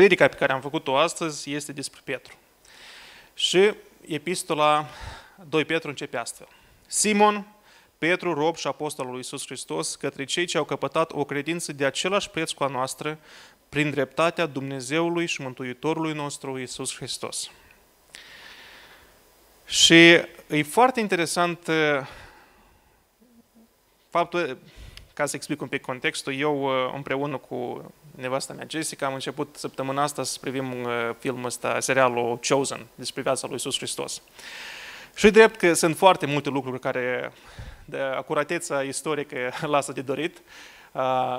predica pe care am făcut-o astăzi este despre Petru. Și epistola 2 Petru începe astfel. Simon, Petru, rob și apostolul lui Iisus Hristos, către cei ce au căpătat o credință de același preț cu a noastră, prin dreptatea Dumnezeului și Mântuitorului nostru Iisus Hristos. Și e foarte interesant uh, faptul, ca să explic un pic contextul, eu uh, împreună cu nevasta mea Jessica am început săptămâna asta să privim uh, filmul ăsta, serialul Chosen, despre viața lui Iisus Hristos. Și drept că sunt foarte multe lucruri care de acurateța istorică lasă de dorit,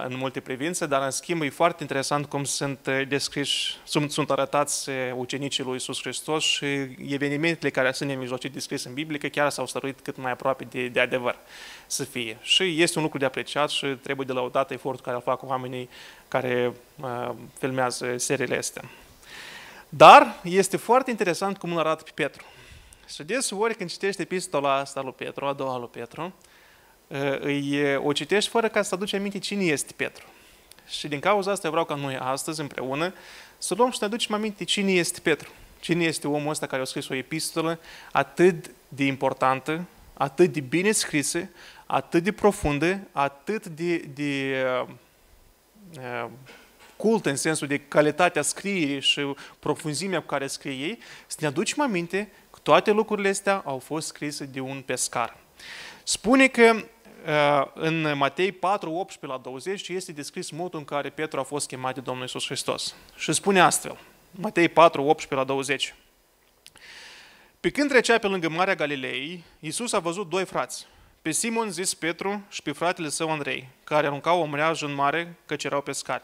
în multe privințe, dar în schimb e foarte interesant cum sunt descriși, sunt, sunt arătați ucenicii lui Isus Hristos și evenimentele care sunt nemijlocit descrise în Biblie, că chiar s-au stăruit cât mai aproape de, de adevăr să fie. Și este un lucru de apreciat și trebuie de lăudat efortul care îl fac oamenii care uh, filmează seriile astea. Dar este foarte interesant cum îl arată pe Petru. Și deseori când citești epistola asta lui Petru, a doua lui Petru, îi, o citești fără ca să aduci aminte cine este Petru. Și din cauza asta eu vreau ca noi astăzi împreună să luăm și să ne aducem aminte cine este Petru. Cine este omul ăsta care a scris o epistolă atât de importantă, atât de bine scrisă, atât de profundă, atât de, de uh, uh, cult în sensul de calitatea scrierii și profunzimea cu care scrie ei, să ne aducem aminte că toate lucrurile astea au fost scrise de un pescar. Spune că Uh, în Matei 4, 18 la 20 este descris modul în care Petru a fost chemat de Domnul Isus Hristos. Și spune astfel, Matei 4, 18 la 20. Pe când trecea pe lângă Marea Galilei, Iisus a văzut doi frați, pe Simon zis Petru și pe fratele său Andrei, care aruncau o mreajă în mare, căci erau pescari.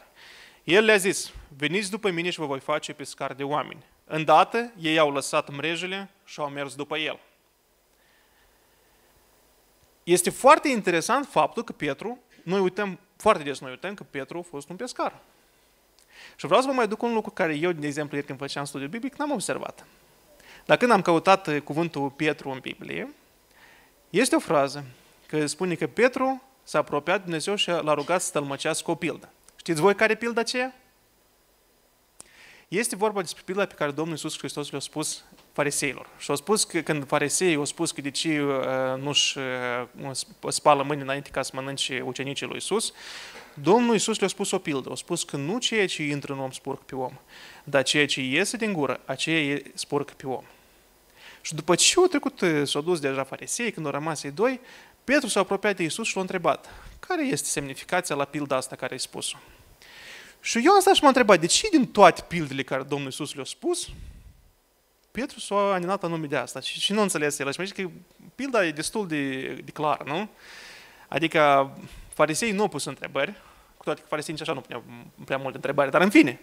El le-a zis, veniți după mine și vă voi face pescari de oameni. Îndată, ei au lăsat mrejele și au mers după el. Este foarte interesant faptul că Petru, noi uităm, foarte des noi uităm că Petru a fost un pescar. Și vreau să vă mai duc un lucru care eu, de exemplu, ieri când făceam studiul biblic, n-am observat. Dar când am căutat uh, cuvântul Petru în Biblie, este o frază că spune că Petru s-a apropiat de Dumnezeu și l-a rugat să tălmăcească o pildă. Știți voi care e pilda aceea? Este vorba despre pilda pe care Domnul Iisus Hristos le-a spus fariseilor. Și au spus că când fariseii au spus că de ce uh, nu-și uh, spală mâini înainte ca să mănânce ucenicii lui Iisus, Domnul Iisus le-a spus o pildă. A spus că nu ceea ce intră în om spurcă pe om, dar ceea ce iese din gură, aceea spurcă pe om. Și după ce au trecut, uh, s-au dus deja farisei, când au rămas ei doi, Petru s-a apropiat de Iisus și l-a întrebat, care este semnificația la pilda asta care ai spus-o? Și eu am stat și m-am întrebat, de ce din toate pildele care Domnul Iisus le-a spus, Petru s-a aninat anume de asta și, și nu înțeles el. Și mă că pilda e destul de, de clară, nu? Adică farisei nu au pus întrebări, cu toate că farisei nici așa nu puneau prea multe întrebări, dar în fine,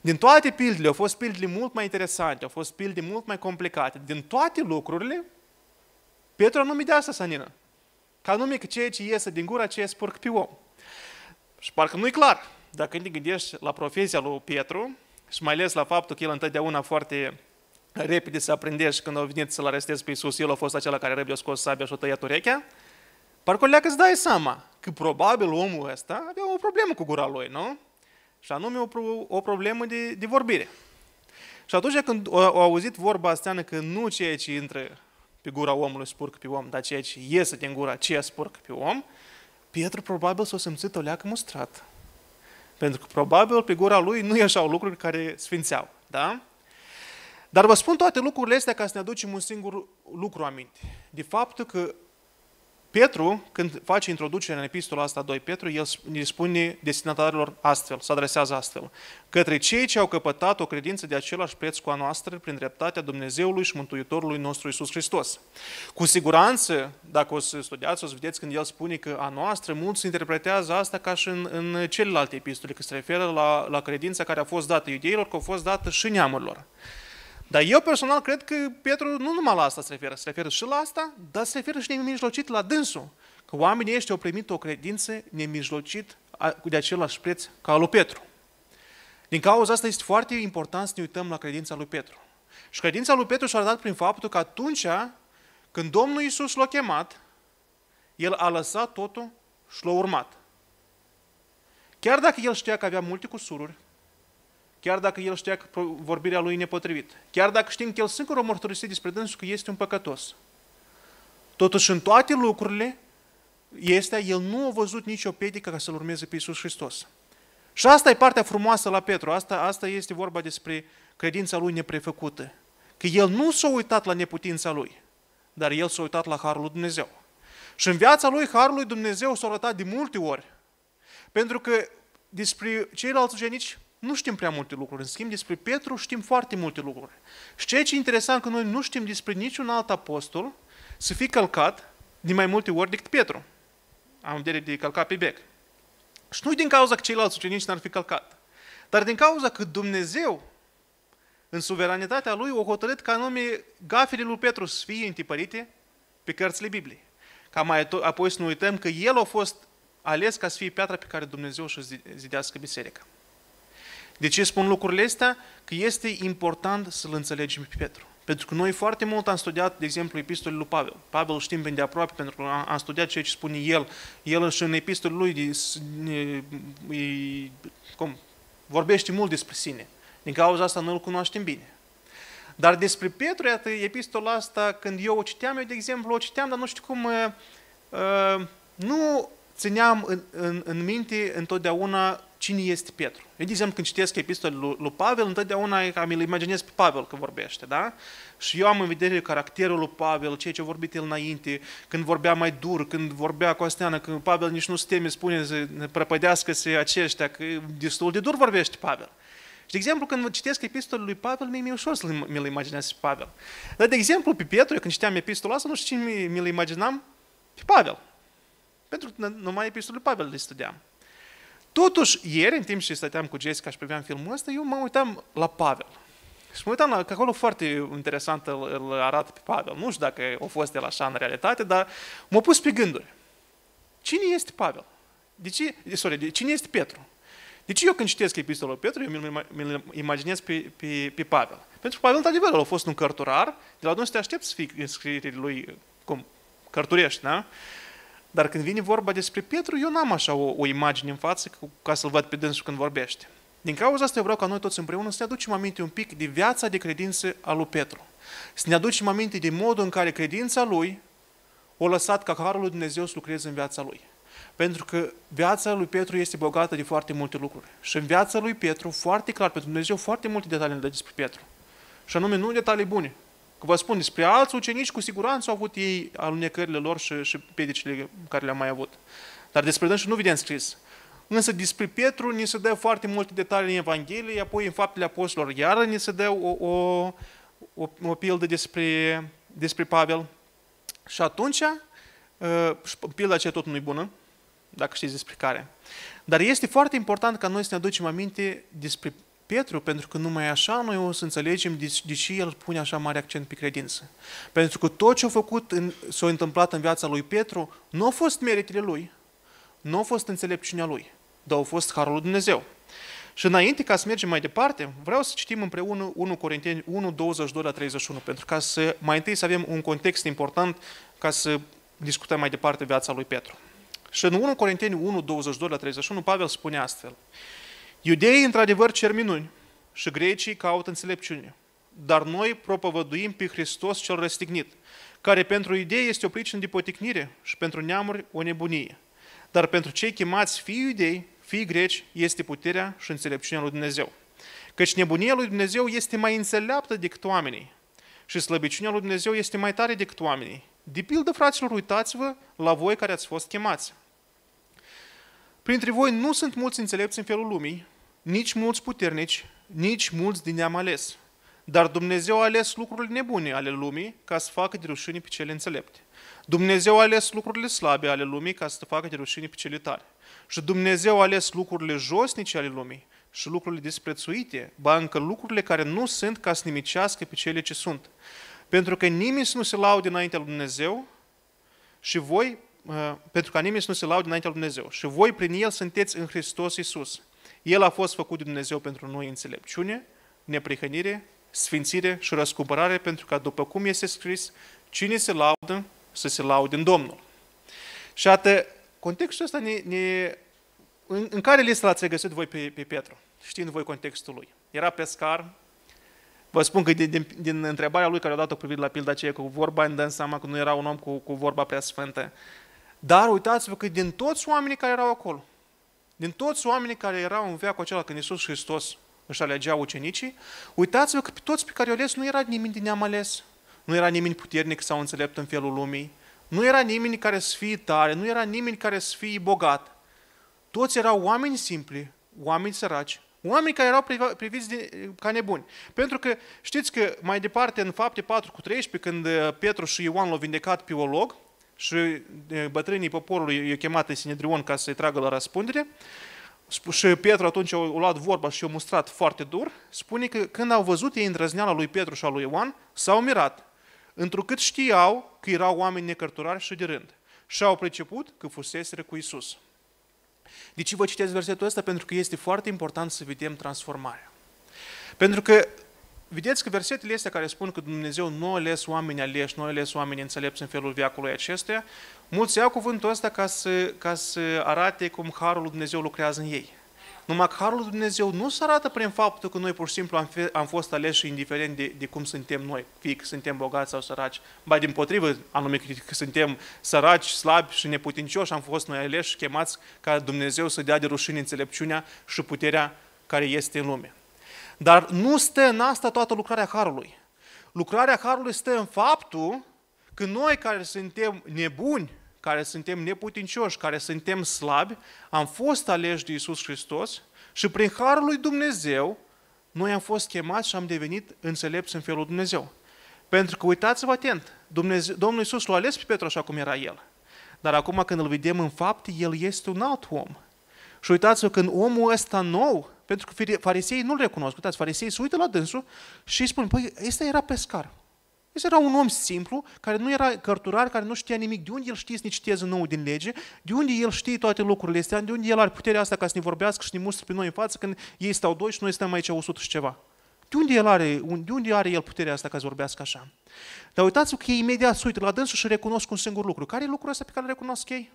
din toate pildele, au fost pildele mult mai interesante, au fost pilde mult mai complicate. Din toate lucrurile, Petru anume de asta s-a anină. Ca anume că ceea ce iese din gura, aceea spurcă pe om. Și parcă nu-i clar. Dacă te gândești la profesia lui Petru și mai ales la faptul că el întotdeauna foarte repede să aprindești când au venit să-L arestezi pe Iisus, el a fost acela care repede a scos sabia și a tăiat urechea, parcă leacă îți dai seama că probabil omul ăsta avea o problemă cu gura lui, nu? Și anume o, o problemă de, de vorbire. Și atunci când au auzit vorba asta că nu ceea ce intră pe gura omului spurcă pe om, dar ceea ce iese din gura aceea spurcă pe om, Pietru probabil s-a simțit o leacă mustrat. Pentru că probabil pe gura lui nu ieșau lucruri care sfințeau. Da? Dar vă spun toate lucrurile astea ca să ne aducem un singur lucru aminte. De faptul că Petru, când face introducerea în epistola asta 2 Petru, el ne spune destinatarilor astfel, se adresează astfel. Către cei ce au căpătat o credință de același preț cu a noastră prin dreptatea Dumnezeului și Mântuitorului nostru Isus Hristos. Cu siguranță, dacă o să studiați, o să vedeți când el spune că a noastră, mulți interpretează asta ca și în, în celelalte epistole, că se referă la, la credința care a fost dată iudeilor, că a fost dată și neamurilor. Dar eu personal cred că Petru nu numai la asta se referă, se referă și la asta, dar se referă și nemijlocit la dânsul. Că oamenii ăștia au primit o credință nemijlocit de același preț ca al lui Petru. Din cauza asta este foarte important să ne uităm la credința lui Petru. Și credința lui Petru și-a arătat prin faptul că atunci când Domnul Iisus l-a chemat, el a lăsat totul și l-a urmat. Chiar dacă el știa că avea multe cusururi, chiar dacă el știa că vorbirea lui e nepotrivit, chiar dacă știm că el singur o mărturisit despre dânsul că este un păcătos. Totuși, în toate lucrurile, este, el nu a văzut nicio pedică ca să-L urmeze pe Iisus Hristos. Și asta e partea frumoasă la Petru, asta, asta este vorba despre credința lui neprefăcută. Că el nu s-a uitat la neputința lui, dar el s-a uitat la Harul lui Dumnezeu. Și în viața lui, Harul lui Dumnezeu s-a arătat de multe ori. Pentru că despre ceilalți ucenici nu știm prea multe lucruri. În schimb, despre Petru știm foarte multe lucruri. Și ceea ce e interesant că noi nu știm despre niciun alt apostol să fi călcat de mai multe ori decât Petru. Am vedere de călcat pe bec. Și nu din cauza că ceilalți ucenici n-ar fi călcat, dar din cauza că Dumnezeu, în suveranitatea Lui, o hotărât ca anume gafele lui Petru să fie întipărite pe cărțile Bibliei. Ca mai apoi să nu uităm că el a fost ales ca să fie piatra pe care Dumnezeu și zidească biserica. De ce spun lucrurile astea? Că este important să-L înțelegem pe Petru. Pentru că noi foarte mult am studiat, de exemplu, epistolele lui Pavel. Pavel știm bine de aproape, pentru că am studiat ceea ce spune el. El și în epistolul lui de, de, de, cum, vorbește mult despre sine. Din cauza asta noi îl cunoaștem bine. Dar despre Petru, iată, epistola asta, când eu o citeam, eu, de exemplu, o citeam, dar nu știu cum, uh, uh nu țineam în, în, în minte întotdeauna cine este Petru. Eu, de exemplu, când citesc epistolul lui, lui Pavel, întotdeauna cam îl imaginez pe Pavel că vorbește, da? Și eu am în vedere caracterul lui Pavel, ceea ce a vorbit el înainte, când vorbea mai dur, când vorbea cu Asteană, când Pavel nici nu se teme, spune să ne prăpădească-se aceștia, că destul de dur vorbește Pavel. Și, de exemplu, când citesc epistolul lui Pavel, mi-e ușor să mi-l imaginez pe Pavel. Dar, de exemplu, pe Petru, eu când citeam epistola asta, nu știu cine mi-l imaginam, pe Pavel. Pentru că numai epistolul lui Pavel le studiam. Totuși, ieri, în timp ce stăteam cu Jessica și priveam filmul ăsta, eu mă uitam la Pavel. Și mă uitam la, că acolo foarte interesant îl, îl arată pe Pavel. Nu știu dacă a fost el așa în realitate, dar m-a pus pe gânduri. Cine este Pavel? De ce, sorry, de, cine este Petru? De ce eu când citesc epistolul Petru, eu mi-l imaginez pe, pe, pe Pavel? Pentru că Pavel, într-adevăr, a fost un cărturar, de la nu te aștept să fii scrierile lui cum, cărturești, da? Dar când vine vorba despre Petru, eu n-am așa o, o imagine în față ca să-l văd pe dânsul când vorbește. Din cauza asta eu vreau ca noi toți împreună să ne aducem aminte un pic de viața de credință a lui Petru. Să ne aducem aminte de modul în care credința lui o lăsat ca Harul lui Dumnezeu să lucreze în viața lui. Pentru că viața lui Petru este bogată de foarte multe lucruri. Și în viața lui Petru, foarte clar, pentru Dumnezeu, foarte multe detalii ne dă despre Petru. Și anume, nu detalii bune, Că vă spun, despre alți ucenici, cu siguranță au avut ei alunecările lor și, și pedicile care le-au mai avut. Dar despre dânsul nu vedem scris. Însă despre Petru ni se dă foarte multe detalii în Evanghelie, apoi în Faptele Apostolilor iară ni se dă o, o, o, o pildă despre, despre Pavel. Și atunci, uh, pilda aceea tot nu e bună, dacă știți despre care. Dar este foarte important ca noi să ne aducem aminte despre Petru, pentru că numai așa noi o să înțelegem de, de ce el pune așa mare accent pe credință. Pentru că tot ce a făcut, în, s-a întâmplat în viața lui Petru, nu au fost meritele lui, nu au fost înțelepciunea lui, dar au fost harul lui Dumnezeu. Și înainte ca să mergem mai departe, vreau să citim împreună 1 Corinteni 1, 22 la 31, pentru ca să mai întâi să avem un context important ca să discutăm mai departe viața lui Petru. Și în 1 Corinteni 1, 22 la 31, Pavel spune astfel, Iudeii, într-adevăr, cer minuni și grecii caută înțelepciune. Dar noi propovăduim pe Hristos cel răstignit, care pentru idei este o pricină de poticnire și pentru neamuri o nebunie. Dar pentru cei chemați fii iudei, fii greci, este puterea și înțelepciunea lui Dumnezeu. Căci nebunia lui Dumnezeu este mai înțeleaptă decât oamenii și slăbiciunea lui Dumnezeu este mai tare decât oamenii. De pildă, fraților, uitați-vă la voi care ați fost chemați. Printre voi nu sunt mulți înțelepți în felul lumii, nici mulți puternici, nici mulți din neam ales. Dar Dumnezeu a ales lucrurile nebune ale lumii ca să facă de rușine pe cele înțelepte. Dumnezeu a ales lucrurile slabe ale lumii ca să facă de rușine pe cele tare. Și Dumnezeu a ales lucrurile josnice ale lumii și lucrurile disprețuite, ba încă lucrurile care nu sunt ca să nimicească pe cele ce sunt. Pentru că nimeni să nu se laude înaintea lui Dumnezeu și voi, uh, pentru ca nimeni să nu se laude înaintea lui Dumnezeu. Și voi prin El sunteți în Hristos Iisus el a fost făcut de Dumnezeu pentru noi înțelepciune, neprihănire, sfințire și răscumpărare, pentru că, după cum este scris, cine se laudă, să se laude în Domnul. Și atât, contextul ăsta ne, ne, în, în care listă l-ați găsit voi pe, pe Petru? știind voi contextul lui. Era pescar, Vă spun că din, din, din întrebarea lui care a dat-o privit la pilda aceea cu vorba, îmi dăm seama că nu era un om cu, cu vorba prea sfântă. Dar uitați-vă că din toți oamenii care erau acolo, din toți oamenii care erau în veacul acela când Iisus Hristos își alegea ucenicii, uitați-vă că pe toți pe care i-au ales nu era nimeni din neam ales, nu era nimeni puternic sau înțelept în felul lumii, nu era nimeni care să fie tare, nu era nimeni care să fie bogat. Toți erau oameni simpli, oameni săraci, oameni care erau priviți de, ca nebuni. Pentru că știți că mai departe în fapte 4 cu 13, când uh, Petru și Ioan l-au vindecat pe olog și uh, bătrânii poporului i-au chemat în Sinedrion ca să-i tragă la răspundere, și Petru atunci a luat vorba și a mustrat foarte dur, spune că când au văzut ei îndrăzneala lui Petru și a lui Ioan, s-au mirat, întrucât știau că erau oameni necărturari și de rând. Și au priceput că fuseseră cu Isus. De ce vă citesc versetul ăsta? Pentru că este foarte important să vedem transformarea. Pentru că Vedeți că versetele astea care spun că Dumnezeu nu a ales oameni aleși, nu a ales oameni înțelepți în felul viacului acestuia, mulți iau cuvântul ăsta ca să, ca să arate cum Harul lui Dumnezeu lucrează în ei. Numai că Harul lui Dumnezeu nu se arată prin faptul că noi pur și simplu am, fe, am fost aleși indiferent de, de cum suntem noi, fie că suntem bogați sau săraci. Ba din potrivă, anume că suntem săraci, slabi și neputincioși, am fost noi aleși, chemați ca Dumnezeu să dea de rușine înțelepciunea și puterea care este în lume. Dar nu stă în asta toată lucrarea Harului. Lucrarea Harului stă în faptul că noi care suntem nebuni, care suntem neputincioși, care suntem slabi, am fost aleși de Isus Hristos și prin Harul lui Dumnezeu noi am fost chemați și am devenit înțelepți în felul Dumnezeu. Pentru că uitați-vă atent, Dumnezeu, Domnul Iisus l-a ales pe Petru așa cum era el. Dar acum când îl vedem în fapt, el este un alt om. Și uitați-vă, când omul ăsta nou, pentru că fariseii nu-l recunosc. Uitați, fariseii se uită la dânsul și îi spun, păi, ăsta era pescar. Ăsta era un om simplu, care nu era cărturar, care nu știa nimic. De unde el știe să ne citeze nou din lege? De unde el știe toate lucrurile astea? De unde el are puterea asta ca să ne vorbească și să ne mustră pe noi în față când ei stau doi și noi stăm aici 100 și ceva? De unde, el are, de unde are el puterea asta ca să vorbească așa? Dar uitați-vă că ei imediat se uită la dânsul și recunosc un singur lucru. Care e lucrul ăsta pe care îl recunosc ei?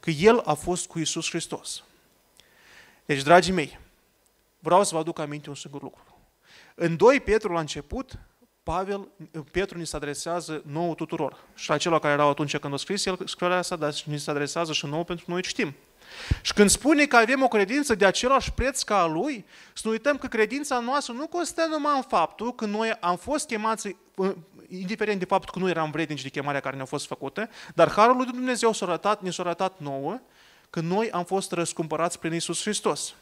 Că el a fost cu Isus Hristos. Deci, dragii mei, vreau să vă aduc aminte un singur lucru. În 2 Petru, la început, Pavel, Petru ni se adresează nouă tuturor. Și la celor care erau atunci când a scris el scrierea asta, dar ni se adresează și nouă pentru noi știm. Și când spune că avem o credință de același preț ca a lui, să nu uităm că credința noastră nu constă numai în faptul că noi am fost chemați, indiferent de faptul că nu eram vrednici de chemarea care ne-a fost făcută, dar Harul lui Dumnezeu s-a arătat, ne s-a arătat nouă că noi am fost răscumpărați prin Isus Hristos.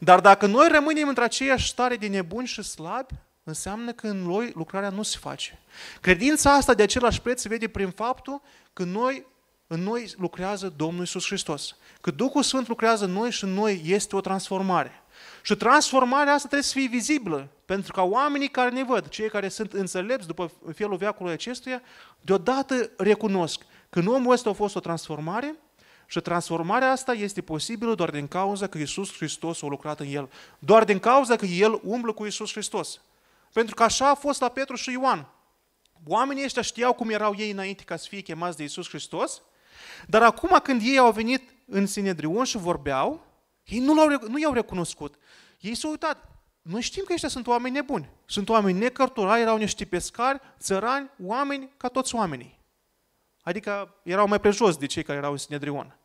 Dar dacă noi rămânem într aceeași stare de nebuni și slabi, înseamnă că în noi lucrarea nu se face. Credința asta de același preț se vede prin faptul că noi, în noi lucrează Domnul Isus Hristos. Că Duhul Sfânt lucrează în noi și în noi este o transformare. Și transformarea asta trebuie să fie vizibilă, pentru ca oamenii care ne văd, cei care sunt înțelepți după felul veacului acestuia, deodată recunosc că în omul ăsta a fost o transformare și transformarea asta este posibilă doar din cauza că Isus Hristos a lucrat în el. Doar din cauza că el umblă cu Isus Hristos. Pentru că așa a fost la Petru și Ioan. Oamenii ăștia știau cum erau ei înainte ca să fie chemați de Isus Hristos, dar acum când ei au venit în Sinedrion și vorbeau, ei nu, l-au, nu i-au recunoscut. Ei s-au uitat. Noi știm că ăștia sunt oameni nebuni. Sunt oameni necărturari, erau niște pescari, țărani, oameni ca toți oamenii. Adică erau mai prejos de cei care erau în Sinedrion.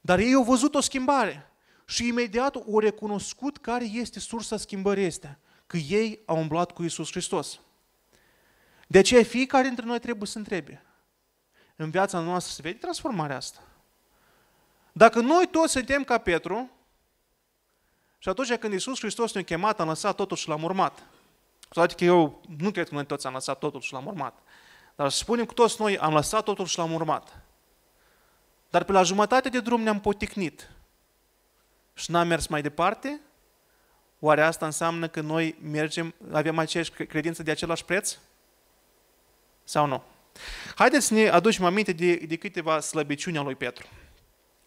Dar ei au văzut o schimbare și imediat au recunoscut care este sursa schimbării astea. Că ei au umblat cu Isus Hristos. De aceea fiecare dintre noi trebuie să întrebe. În viața noastră se vede transformarea asta. Dacă noi toți suntem ca Petru, și atunci când Isus Hristos ne-a chemat, am lăsat totul și l-am urmat. Toate că eu nu cred că noi toți am lăsat totul și l-am urmat. Dar să spunem că toți noi am lăsat totul și l-am urmat. Dar pe la jumătate de drum ne-am poticnit și n-am mers mai departe, oare asta înseamnă că noi mergem, avem aceeași credință de același preț? Sau nu? Haideți să ne aducem aminte de, de câteva slăbiciuni a lui Petru.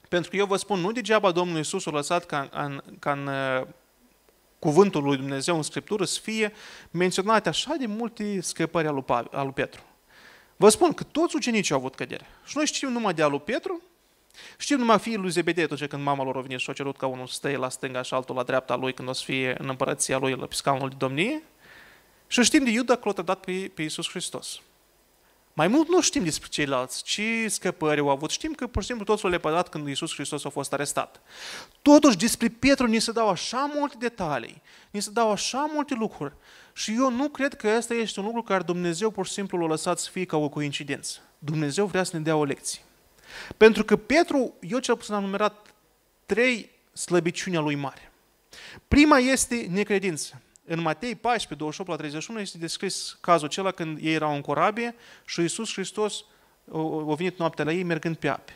Pentru că eu vă spun, nu degeaba Domnul Iisus a lăsat ca în, ca în uh, cuvântul lui Dumnezeu în Scriptură să fie menționate așa de multe scăpări al lui, al lui Petru. Vă spun că toți ucenicii au avut cădere. Și noi știm numai de al lui Petru Știm numai fiul lui Zebedee, atunci când mama lor a venit și a cerut ca unul să stea la stânga și altul la dreapta lui când o să fie în împărăția lui la scaunul de domnie. Și știm de Iuda că l-a trădat pe, pe Iisus Hristos. Mai mult nu știm despre ceilalți, ce scăpări au avut. Știm că, pur și simplu, totul le lepădat când Iisus Hristos a fost arestat. Totuși, despre Petru ni se dau așa multe detalii, ni se dau așa multe lucruri. Și eu nu cred că ăsta este un lucru care Dumnezeu pur și simplu l-a lăsat să fie ca o coincidență. Dumnezeu vrea să ne dea o lecție. Pentru că Petru, eu cel puțin am numerat trei slăbiciuni a lui mare. Prima este necredință. În Matei 14, 28 la 31 este descris cazul acela când ei erau în corabie și Iisus Hristos a venit noaptea la ei mergând pe ape.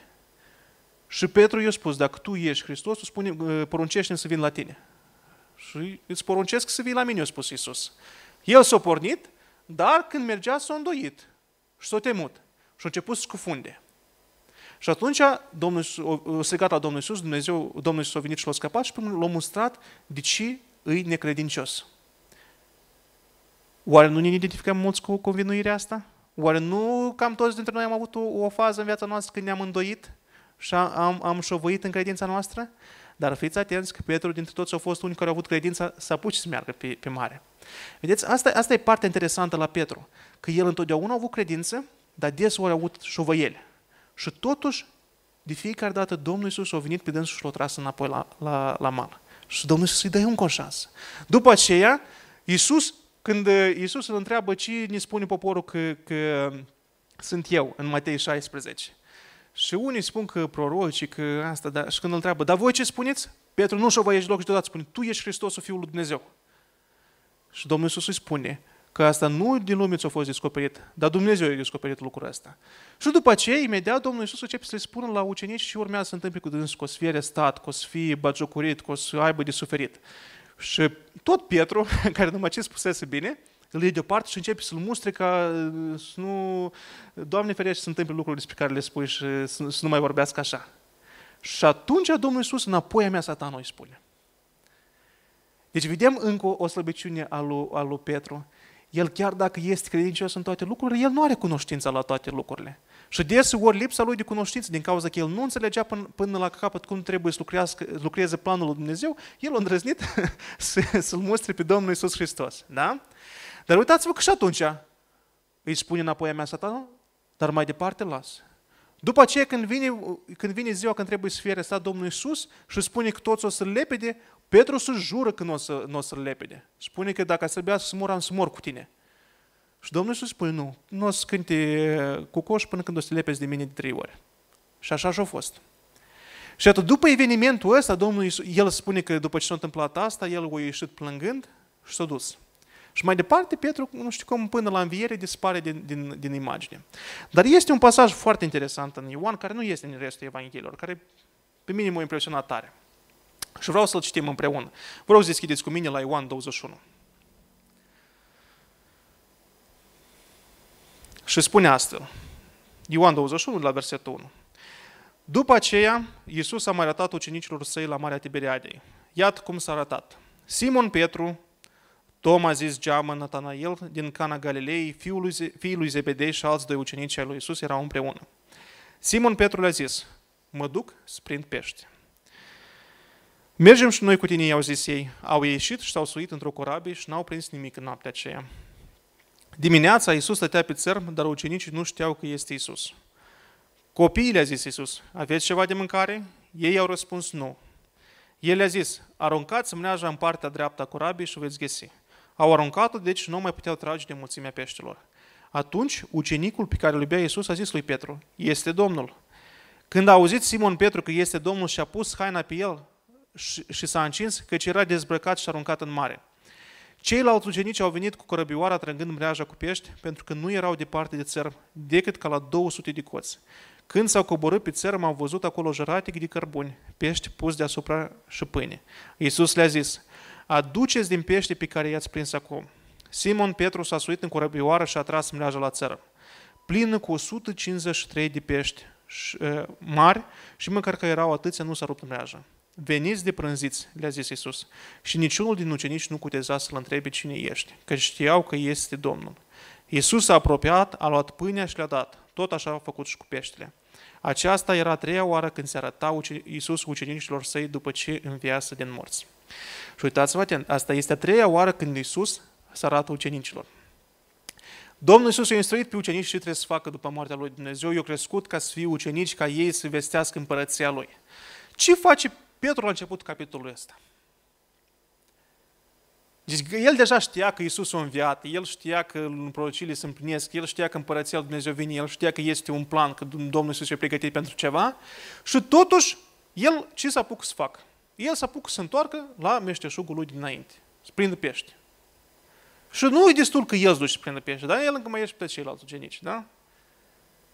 Și Petru i-a spus, dacă tu ești Hristos, tu spune, poruncește să vin la tine. Și îți poruncesc să vii la mine, a spus Iisus. El s-a pornit, dar când mergea s-a îndoit și s-a temut și a început să scufunde. Și atunci Domnul, o strigat la Domnul Iisus, Dumnezeu, Domnul Iisus a venit și l-a scăpat și până l-a mustrat de ce îi necredincios. Oare nu ne identificăm mulți cu convinuirea asta? Oare nu cam toți dintre noi am avut o, o fază în viața noastră când ne-am îndoit și am, am șovăit în credința noastră? Dar fiți atenți că Petru dintre toți au fost unii care au avut credința să apuce să meargă pe, pe mare. Vedeți, asta, asta e partea interesantă la Petru, că el întotdeauna a avut credință, dar deseori a avut șovăieli. Și totuși, de fiecare dată, Domnul Iisus a venit pe dânsul și l-a tras înapoi la, la, la mal. Și Domnul Iisus îi dă încă o șansă. După aceea, Iisus, când Iisus îl întreabă ce ne spune poporul că, că sunt eu, în Matei 16. Și unii spun că proroci, că asta, dar, și când îl întreabă, dar voi ce spuneți? Petru nu și-o vă ieși loc și deodată spune, tu ești Hristosul Fiul lui Dumnezeu. Și Domnul Iisus îi spune, că asta nu din lume ți-a fost descoperit, dar Dumnezeu a descoperit lucrul ăsta. Și după aceea, imediat, Domnul Iisus începe să le spună la ucenici și urmează să se întâmple cu dânsul, că o să fie arestat, că o să fie bagiocurit, că o să aibă de suferit. Și tot Petru, care numai ce spusese bine, îl iei deoparte și începe să-l mustre ca să nu... Doamne ferește să se întâmple lucrurile despre care le spui și să, să nu mai vorbească așa. Și atunci Domnul Iisus înapoi a mea satanul îi spune. Deci vedem încă o slăbiciune a lui, a lui Petru. El chiar dacă este credincios în toate lucrurile, el nu are cunoștința la toate lucrurile. Și deseori lipsa lui de cunoștință, din cauza că el nu înțelegea până, până la capăt cum trebuie să lucreze, lucreze planul lui Dumnezeu, el a îndrăznit să, să-L mustre pe Domnul Iisus Hristos. Da? Dar uitați-vă că și atunci îi spune înapoi a mea satanul, dar mai departe las. După aceea, când vine, când vine ziua când trebuie să fie arestat Domnul Iisus și spune că toți o să-L lepede, Petru se jură că nu o, să, nu o să-l lepede. Spune că dacă trebuia să mor, am să mor cu tine. Și Domnul Iisus spune, nu, nu o să cânte cu coș până când o să te lepezi de mine de trei ori. Și așa și-a fost. Și atunci, după evenimentul ăsta, Domnul Iisus, el spune că după ce s-a întâmplat asta, el a ieșit plângând și s-a dus. Și mai departe, Petru, nu știu cum, până la înviere, dispare din, din, din imagine. Dar este un pasaj foarte interesant în Ioan, care nu este în restul Evangheliilor, care pe mine m-a impresionat tare. Și vreau să-l citim împreună. Vă rog să deschideți cu mine la Ioan 21. Și spune astfel, Ioan 21, la versetul 1. După aceea, Iisus a mai arătat ucenicilor săi la Marea Tiberiadei. Iată cum s-a arătat. Simon Petru, Toma zis geamă, Natanael din Cana Galilei, fiul lui, fiul lui Zebedei și alți doi ucenici ai lui Iisus erau împreună. Simon Petru le-a zis, mă duc să prind pește. Mergem și noi cu tine, i-au zis ei. Au ieșit și s-au suit într-o corabie și n-au prins nimic în noaptea aceea. Dimineața Iisus stătea pe țărm, dar ucenicii nu știau că este Iisus. Copiii le-a zis Iisus, aveți ceva de mâncare? Ei au răspuns nu. El le-a zis, aruncați mreaja în partea dreaptă a corabiei și o veți găsi. Au aruncat-o, deci nu mai puteau trage de mulțimea peștilor. Atunci, ucenicul pe care îl iubea Iisus a zis lui Petru, este Domnul. Când a auzit Simon Petru că este Domnul și a pus haina pe el, și, și s-a încins, căci era dezbrăcat și aruncat în mare. Ceilalți ucenici au venit cu corăbioara trăgând mreaja cu pești, pentru că nu erau departe de țărm, decât ca la 200 de coți. Când s-au coborât pe țărm, au văzut acolo jăratic de cărbuni, pești pus deasupra și pâine. Iisus le-a zis, aduceți din pește pe care i-ați prins acum. Simon Petru s-a suit în corăbioară și a tras mreaja la țărm, plină cu 153 de pești mari și măcar că erau atâția, nu s-a rupt mreaja. Veniți de prânziți, le-a zis Iisus, și niciunul din ucenici nu cuteza să-L întrebe cine ești, că știau că este Domnul. Iisus s-a apropiat, a luat pâinea și le-a dat. Tot așa a făcut și cu peștele. Aceasta era a treia oară când se arăta Iisus ucenicilor săi după ce înviasă din morți. Și uitați-vă atent, asta este a treia oară când Iisus se arată ucenicilor. Domnul Iisus a instruit pe ucenici ce trebuie să facă după moartea lui Dumnezeu. I-a crescut ca să fie ucenici, ca ei să vestească împărăția lui. Ce face Petru la început capitolul ăsta? Deci el deja știa că Iisus a înviat, el știa că prorocile se împlinesc, el știa că împărăția lui Dumnezeu vine, el știa că este un plan, că Domnul Iisus e pregătit pentru ceva și totuși el ce s-a apucat să facă? El s-a apucat să întoarcă la meșteșugul lui dinainte, să prindă pește. Și nu e destul că el se duce să prindă pește, dar el încă mai ești pe ceilalți ucenici, da?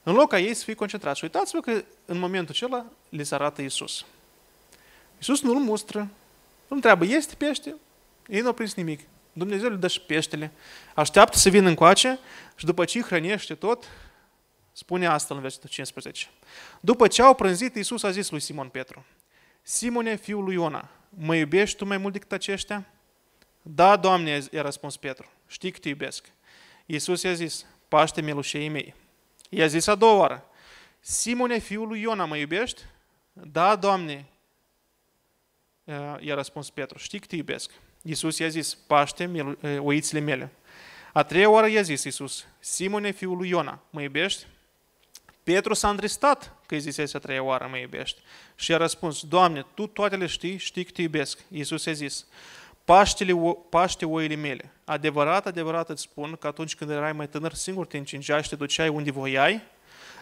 În loc ca ei să fie concentrați. Și uitați-vă că în momentul acela le se arată Iisus. Iisus nu-l mustră, nu întreabă, este pește? Ei nu au prins nimic. Dumnezeu le dă și peștele. Așteaptă să vină încoace și după ce îi hrănește tot, spune asta în versetul 15. După ce au prânzit, Iisus a zis lui Simon Petru, Simone, fiul lui Iona, mă iubești tu mai mult decât aceștia? Da, Doamne, i-a răspuns Petru, știi că te iubesc. Iisus i-a zis, paște melușei mei. I-a zis a doua oară, Simone, fiul lui Iona, mă iubești? Da, Doamne, i-a răspuns Petru, știi că te iubesc. Iisus i-a zis, paște oițile mele. A treia oară i-a zis Iisus, Simone, fiul lui Iona, mă iubești? Petru s-a îndristat că îi zisese a treia oară, mă iubești. Și a răspuns, Doamne, Tu toate le știi, știi că te iubesc. Iisus i-a zis, Paștele, paște oile mele. Adevărat, adevărat îți spun că atunci când erai mai tânăr, singur te încingeai și te duceai unde voiai,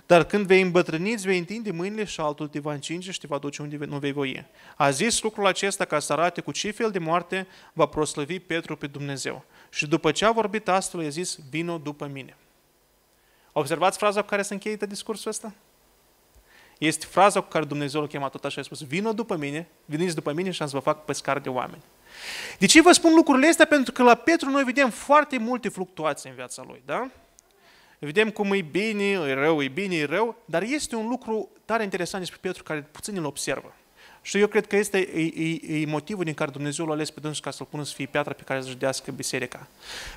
dar când vei îmbătrâni, îți vei întinde mâinile și altul te va încinge și te va duce unde nu vei voi. A zis lucrul acesta ca să arate cu ce fel de moarte va proslăvi Petru pe Dumnezeu. Și după ce a vorbit astfel, i-a zis, vino după mine. Observați fraza cu care se încheie discursul ăsta? Este fraza cu care Dumnezeu l-a chemat tot așa, a spus, vino după mine, veniți după mine și am să vă fac pescar de oameni. De ce vă spun lucrurile astea? Pentru că la Petru noi vedem foarte multe fluctuații în viața lui, da? Vedem cum e bine, e rău, e bine, e rău, dar este un lucru tare interesant despre Petru care puțin îl observă. Și eu cred că este e, e, e motivul din care Dumnezeu l-a ales pe dânsul ca să-l pună să fie piatra pe care să judească biserica.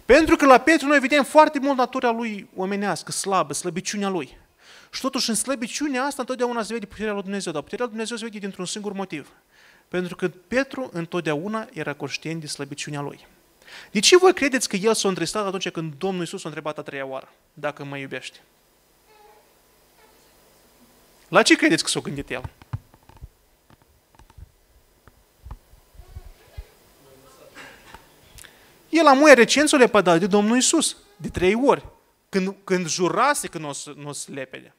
Pentru că la Petru noi vedem foarte mult natura lui omenească, slabă, slăbiciunea lui. Și totuși în slăbiciunea asta întotdeauna se vede puterea lui Dumnezeu, dar puterea lui Dumnezeu se vede dintr-un singur motiv. Pentru că Petru întotdeauna era conștient de slăbiciunea lui. De ce voi credeți că el s-a întristat atunci când Domnul Iisus a întrebat a treia oară, dacă mă iubește? La ce credeți că s-a gândit el? El a muie recent s-a lepădat de Domnul Iisus, de trei ori, când, când jurase că nu o să, n-o să lepede.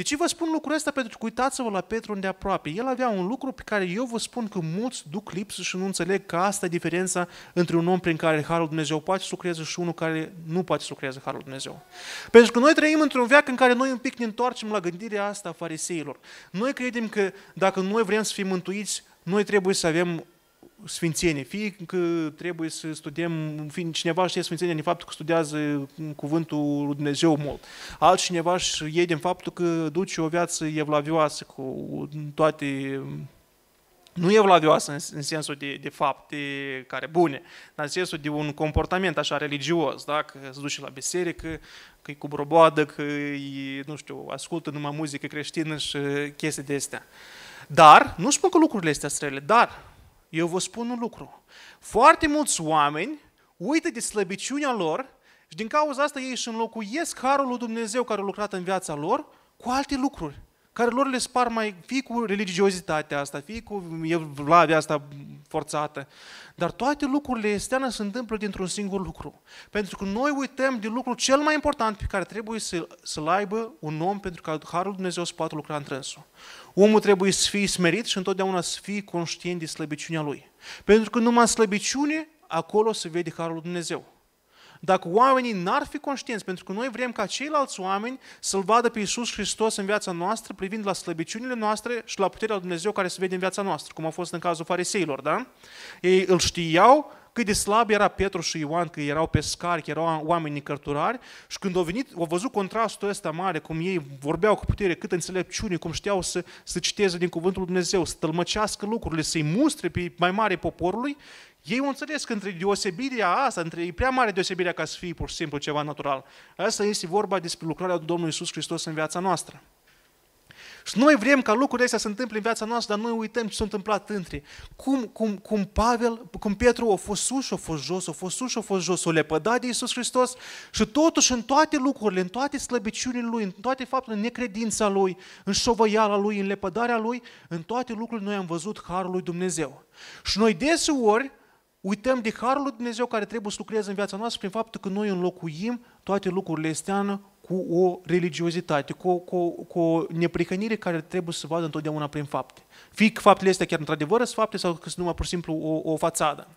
De ce vă spun lucrul ăsta? Pentru că uitați-vă la Petru unde aproape. El avea un lucru pe care eu vă spun că mulți duc lipsă și nu înțeleg că asta e diferența între un om prin care Harul Dumnezeu poate să lucreze și unul care nu poate să lucreze Harul Dumnezeu. Pentru că noi trăim într-un veac în care noi un pic ne întoarcem la gândirea asta a fariseilor. Noi credem că dacă noi vrem să fim mântuiți, noi trebuie să avem sfințenie, fie că trebuie să studiem, fie cineva știe sfințenie din faptul că studiază cuvântul lui Dumnezeu mult. Altcineva și e din faptul că duce o viață evlavioasă cu toate nu evlavioasă în, în sensul de, de fapte care bune, dar în sensul de un comportament așa religios, da? că se duce la biserică, că e cu broboadă, că e, nu știu, ascultă numai muzică creștină și chestii de astea. Dar, nu spun că lucrurile astea strele, dar eu vă spun un lucru. Foarte mulți oameni uită de slăbiciunea lor și din cauza asta ei își înlocuiesc harul lui Dumnezeu care a lucrat în viața lor cu alte lucruri care lor le spar mai, fie cu religiozitatea asta, fie cu evlavia asta forțată. Dar toate lucrurile astea se întâmplă dintr-un singur lucru. Pentru că noi uităm de lucrul cel mai important pe care trebuie să, să-l aibă un om pentru că Harul Dumnezeu să poată lucra întrânsul. Omul trebuie să fie smerit și întotdeauna să fie conștient de slăbiciunea lui. Pentru că numai în slăbiciune, acolo se vede Harul lui Dumnezeu. Dacă oamenii n-ar fi conștienți, pentru că noi vrem ca ceilalți oameni să-L vadă pe Iisus Hristos în viața noastră, privind la slăbiciunile noastre și la puterea lui Dumnezeu care se vede în viața noastră, cum a fost în cazul fariseilor, da? Ei îl știau, cât de slab era Petru și Ioan, că erau pescari, că erau oameni cărturari și când au venit, au văzut contrastul ăsta mare, cum ei vorbeau cu putere, cât înțelepciune, cum știau să, să citeze din Cuvântul Lui Dumnezeu, să tălmăcească lucrurile, să-i mustre pe mai mare poporului, ei au înțeles că între deosebirea asta, între e prea mare deosebirea ca să fie pur și simplu ceva natural. Asta este vorba despre lucrarea Domnului Iisus Hristos în viața noastră. Și noi vrem ca lucrurile astea să întâmple în viața noastră, dar noi uităm ce s-a întâmplat între. Cum, cum, cum Pavel, cum Petru a fost sus și a fost jos, a fost sus și a fost jos, o lepădat de Iisus Hristos și totuși în toate lucrurile, în toate slăbiciunile lui, în toate faptele, în necredința lui, în șovăiala lui, în lepădarea lui, în toate lucrurile noi am văzut Harul lui Dumnezeu. Și noi deseori uităm de Harul lui Dumnezeu care trebuie să lucreze în viața noastră prin faptul că noi înlocuim toate lucrurile esteană cu o religiozitate, cu, cu, cu o neprihănire care trebuie să vadă întotdeauna prin fapte. Fie că faptele astea chiar într-adevăr sunt fapte sau că sunt numai pur și simplu o, o fațadă.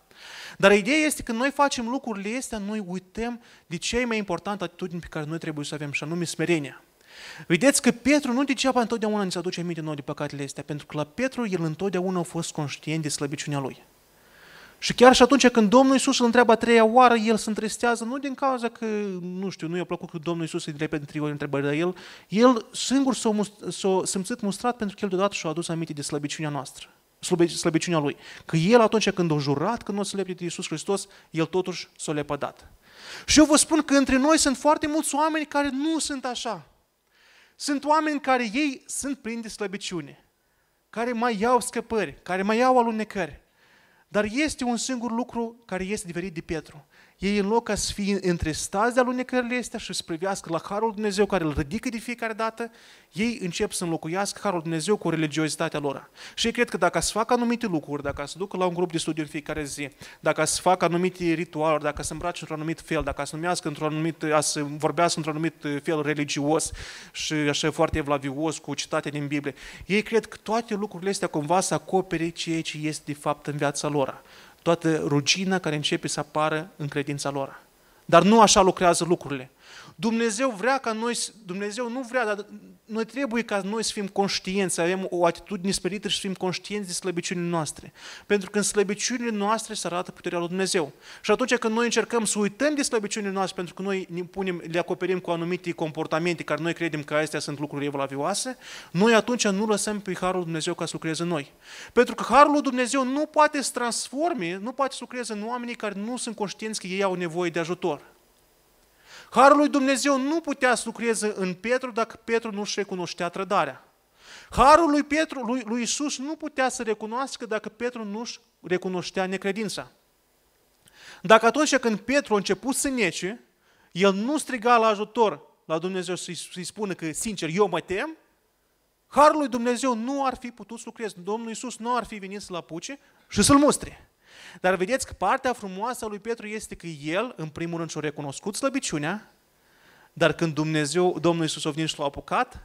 Dar ideea este că noi facem lucrurile astea, noi uităm de ce e mai important atitudine pe care noi trebuie să avem, și anume smerenia. Vedeți că Petru nu degeaba întotdeauna ne se aduce aminte noi de păcatele astea, pentru că la Petru el întotdeauna a fost conștient de slăbiciunea lui. Și chiar și atunci când Domnul Iisus îl întreabă a treia oară, el se întristează, nu din cauza că, nu știu, nu i-a plăcut că Domnul Iisus îi repede trei ori întrebări, dar el, el singur s-a, s-a simțit mustrat pentru că el deodată și-a adus aminte de slăbiciunea noastră, slăbiciunea lui. Că el atunci când a jurat că nu o să lepte de Iisus Hristos, el totuși s-a lepădat. Și eu vă spun că între noi sunt foarte mulți oameni care nu sunt așa. Sunt oameni care ei sunt plini de slăbiciune, care mai iau scăpări, care mai iau alunecări. Dar este un singur lucru care este diferit de Petru ei în loc ca să fie întristați de alunecările astea și să privească la Harul Dumnezeu care îl ridică de fiecare dată, ei încep să înlocuiască Harul Dumnezeu cu religiozitatea lor. Și ei cred că dacă să facă anumite lucruri, dacă să ducă la un grup de studiu în fiecare zi, dacă să facă anumite ritualuri, dacă să îmbrace într-un anumit fel, dacă să numească într-un anumit, să vorbească într-un anumit fel religios și așa foarte evlavios cu citate din Biblie, ei cred că toate lucrurile astea cumva să acopere ceea ce este de fapt în viața lor toată rugina care începe să apară în credința lor. Dar nu așa lucrează lucrurile. Dumnezeu vrea ca noi, Dumnezeu nu vrea, dar noi trebuie ca noi să fim conștienți, să avem o atitudine sperită și să fim conștienți de slăbiciunile noastre. Pentru că în slăbiciunile noastre se arată puterea lui Dumnezeu. Și atunci când noi încercăm să uităm de slăbiciunile noastre, pentru că noi ne punem, le acoperim cu anumite comportamente care noi credem că astea sunt lucruri evlavioase, noi atunci nu lăsăm pe Harul lui Dumnezeu ca să lucreze în noi. Pentru că Harul lui Dumnezeu nu poate să transforme, nu poate să lucreze în oamenii care nu sunt conștienți că ei au nevoie de ajutor. Harul lui Dumnezeu nu putea să lucreze în Petru dacă Petru nu-și recunoștea trădarea. Harul lui Petru, lui, lui Isus nu putea să recunoască dacă Petru nu-și recunoștea necredința. Dacă atunci când Petru a început să nece, el nu striga la ajutor la Dumnezeu să-i, să spună că, sincer, eu mă tem, Harul lui Dumnezeu nu ar fi putut să lucreze. Domnul Iisus nu ar fi venit să-l apuce și să-l mustre. Dar vedeți că partea frumoasă a lui Petru este că el, în primul rând, și-a recunoscut slăbiciunea, dar când Dumnezeu, Domnul Iisus a venit și l-a apucat,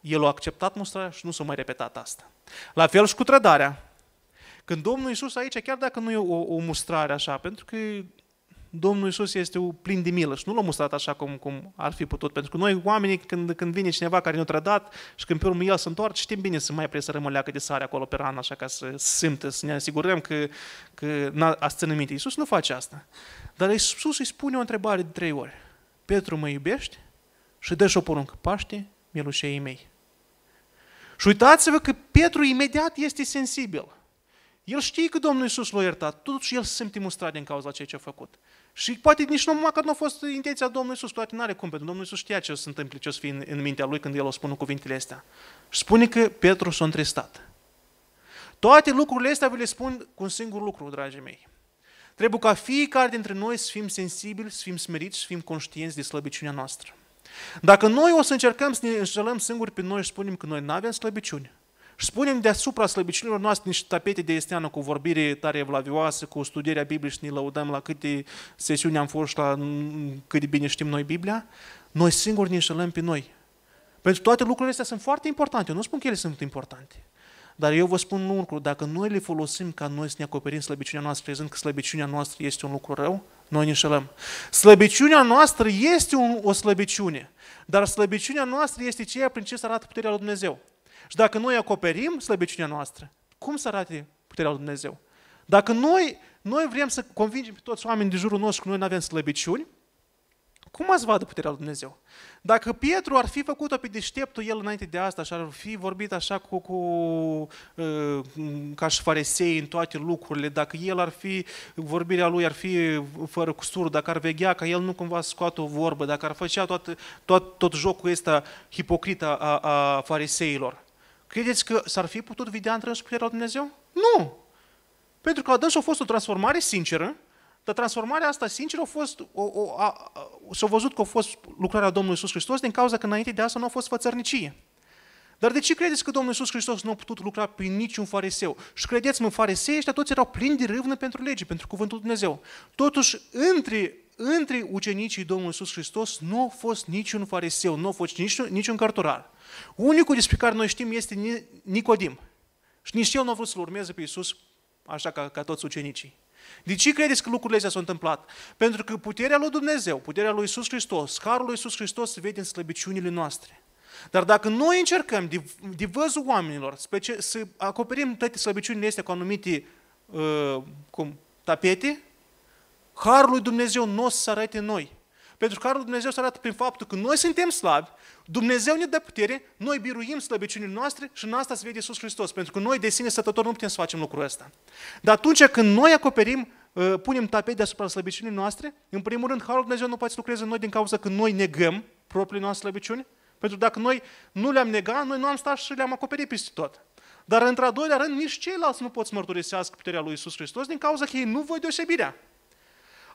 el a acceptat mustrarea și nu s-a mai repetat asta. La fel și cu trădarea. Când Domnul Iisus aici, chiar dacă nu e o, o mustrare așa, pentru că Domnul Iisus este plin de milă și nu l-a mustrat așa cum, cum ar fi putut. Pentru că noi, oamenii, când, când vine cineva care ne-a trădat și când pe urmă el se întoarce, știm bine să mai presărăm o leacă de sare acolo pe rană, așa ca să simtă, să ne asigurăm că, că a ține minte. Iisus nu face asta. Dar Iisus îi spune o întrebare de trei ori. Petru, mă iubești? Și dă și o poruncă. Paște mielușei mei. Și uitați-vă că Petru imediat este sensibil. El știe că Domnul Iisus l-a iertat, totuși el se simte mustrat din cauza ceea ce a făcut. Și poate nici nu măcar nu a fost intenția Domnului Iisus, toate nu are cum, pentru Domnul Iisus știa ce o să întâmple, ce o să fie în, în mintea lui când el o spune cuvintele astea. Și spune că Petru s-a întristat. Toate lucrurile astea vi le spun cu un singur lucru, dragii mei. Trebuie ca fiecare dintre noi să fim sensibili, să fim smeriți, să fim conștienți de slăbiciunea noastră. Dacă noi o să încercăm să ne înșelăm singuri pe noi și spunem că noi nu avem slăbiciune, și spunem deasupra slăbiciunilor noastre niște tapete de esteană cu vorbire tare evlavioasă, cu studierea Bibliei și ne lăudăm la câte sesiuni am fost și la cât de bine știm noi Biblia, noi singuri ne înșelăm pe noi. Pentru toate lucrurile astea sunt foarte importante. Eu nu spun că ele sunt importante. Dar eu vă spun un lucru, dacă noi le folosim ca noi să ne acoperim slăbiciunea noastră, crezând că slăbiciunea noastră este un lucru rău, noi ne înșelăm. Slăbiciunea noastră este un, o slăbiciune, dar slăbiciunea noastră este ceea prin ce se arată puterea lui Dumnezeu. Și dacă noi acoperim slăbiciunea noastră, cum să arate puterea lui Dumnezeu? Dacă noi, noi vrem să convingem pe toți oamenii de jurul nostru că noi nu avem slăbiciuni, Cum ați vadă puterea lui Dumnezeu? Dacă Pietru ar fi făcut-o pe deșteptul el înainte de asta și ar fi vorbit așa cu, cu uh, ca și farisei în toate lucrurile, dacă el ar fi, vorbirea lui ar fi fără cusur, dacă ar veghea ca el nu cumva scoată o vorbă, dacă ar făcea tot, tot, tot jocul ăsta hipocrit a, a fariseilor, credeți că s-ar fi putut vedea între puterea lui Dumnezeu? Nu! Pentru că la dânsul a fost o transformare sinceră, dar transformarea asta, sincer, a fost, o, o, a, s-a văzut că a fost lucrarea Domnului Iisus Hristos din cauza că înainte de asta nu a fost fățărnicie. Dar de ce credeți că Domnul Iisus Hristos nu a putut lucra prin niciun fariseu? Și credeți-mă, farisei ăștia toți erau plini de râvnă pentru lege, pentru cuvântul Dumnezeu. Totuși, între, între ucenicii Domnului Iisus Hristos nu a fost niciun fariseu, nu a fost niciun, niciun cărturar. Unicul despre care noi știm este Nicodim. Și nici el nu a vrut să-L urmeze pe Iisus așa ca, ca toți ucenicii. De ce credeți că lucrurile astea s-au întâmplat? Pentru că puterea lui Dumnezeu, puterea lui Isus Hristos, harul lui Isus Hristos se vede în slăbiciunile noastre. Dar dacă noi încercăm de, de văzul oamenilor să acoperim toate slăbiciunile astea cu anumite uh, cum, tapete, harul lui Dumnezeu nu o să se arate noi. Pentru că Harul Dumnezeu se arată prin faptul că noi suntem slabi, Dumnezeu ne dă putere, noi biruim slăbiciunile noastre și în asta se vede Iisus Hristos. Pentru că noi de sine stătători nu putem să facem lucrul ăsta. Dar atunci când noi acoperim, uh, punem tapet deasupra slăbiciunii noastre, în primul rând, Harul Dumnezeu nu poate să lucreze în noi din cauza că noi negăm propriile noastre slăbiciuni. Pentru că dacă noi nu le-am negat, noi nu am stat și le-am acoperit peste tot. Dar într-a doilea rând, nici ceilalți nu pot să mărturisească puterea lui Iisus Hristos din cauza că ei nu văd deosebirea.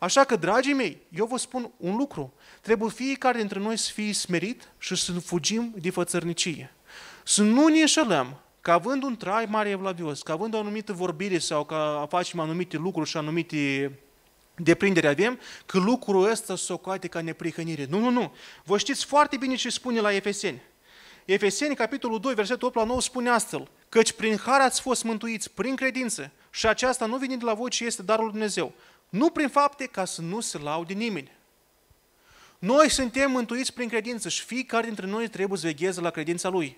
Așa că, dragii mei, eu vă spun un lucru. Trebuie fiecare dintre noi să fie smerit și să fugim de fățărnicie. Să nu ne înșelăm că având un trai mare evlavios, că având o anumită vorbire sau că facem anumite lucruri și anumite deprindere avem, că lucrul ăsta se socoate ca neprihănire. Nu, nu, nu. Vă știți foarte bine ce spune la Efeseni. Efeseni, capitolul 2, versetul 8 la 9, spune astfel, căci prin har ați fost mântuiți, prin credință, și aceasta nu vine de la voi, ci este darul lui Dumnezeu. Nu prin fapte ca să nu se laude nimeni. Noi suntem mântuiți prin credință și fiecare dintre noi trebuie să vegheze la credința lui.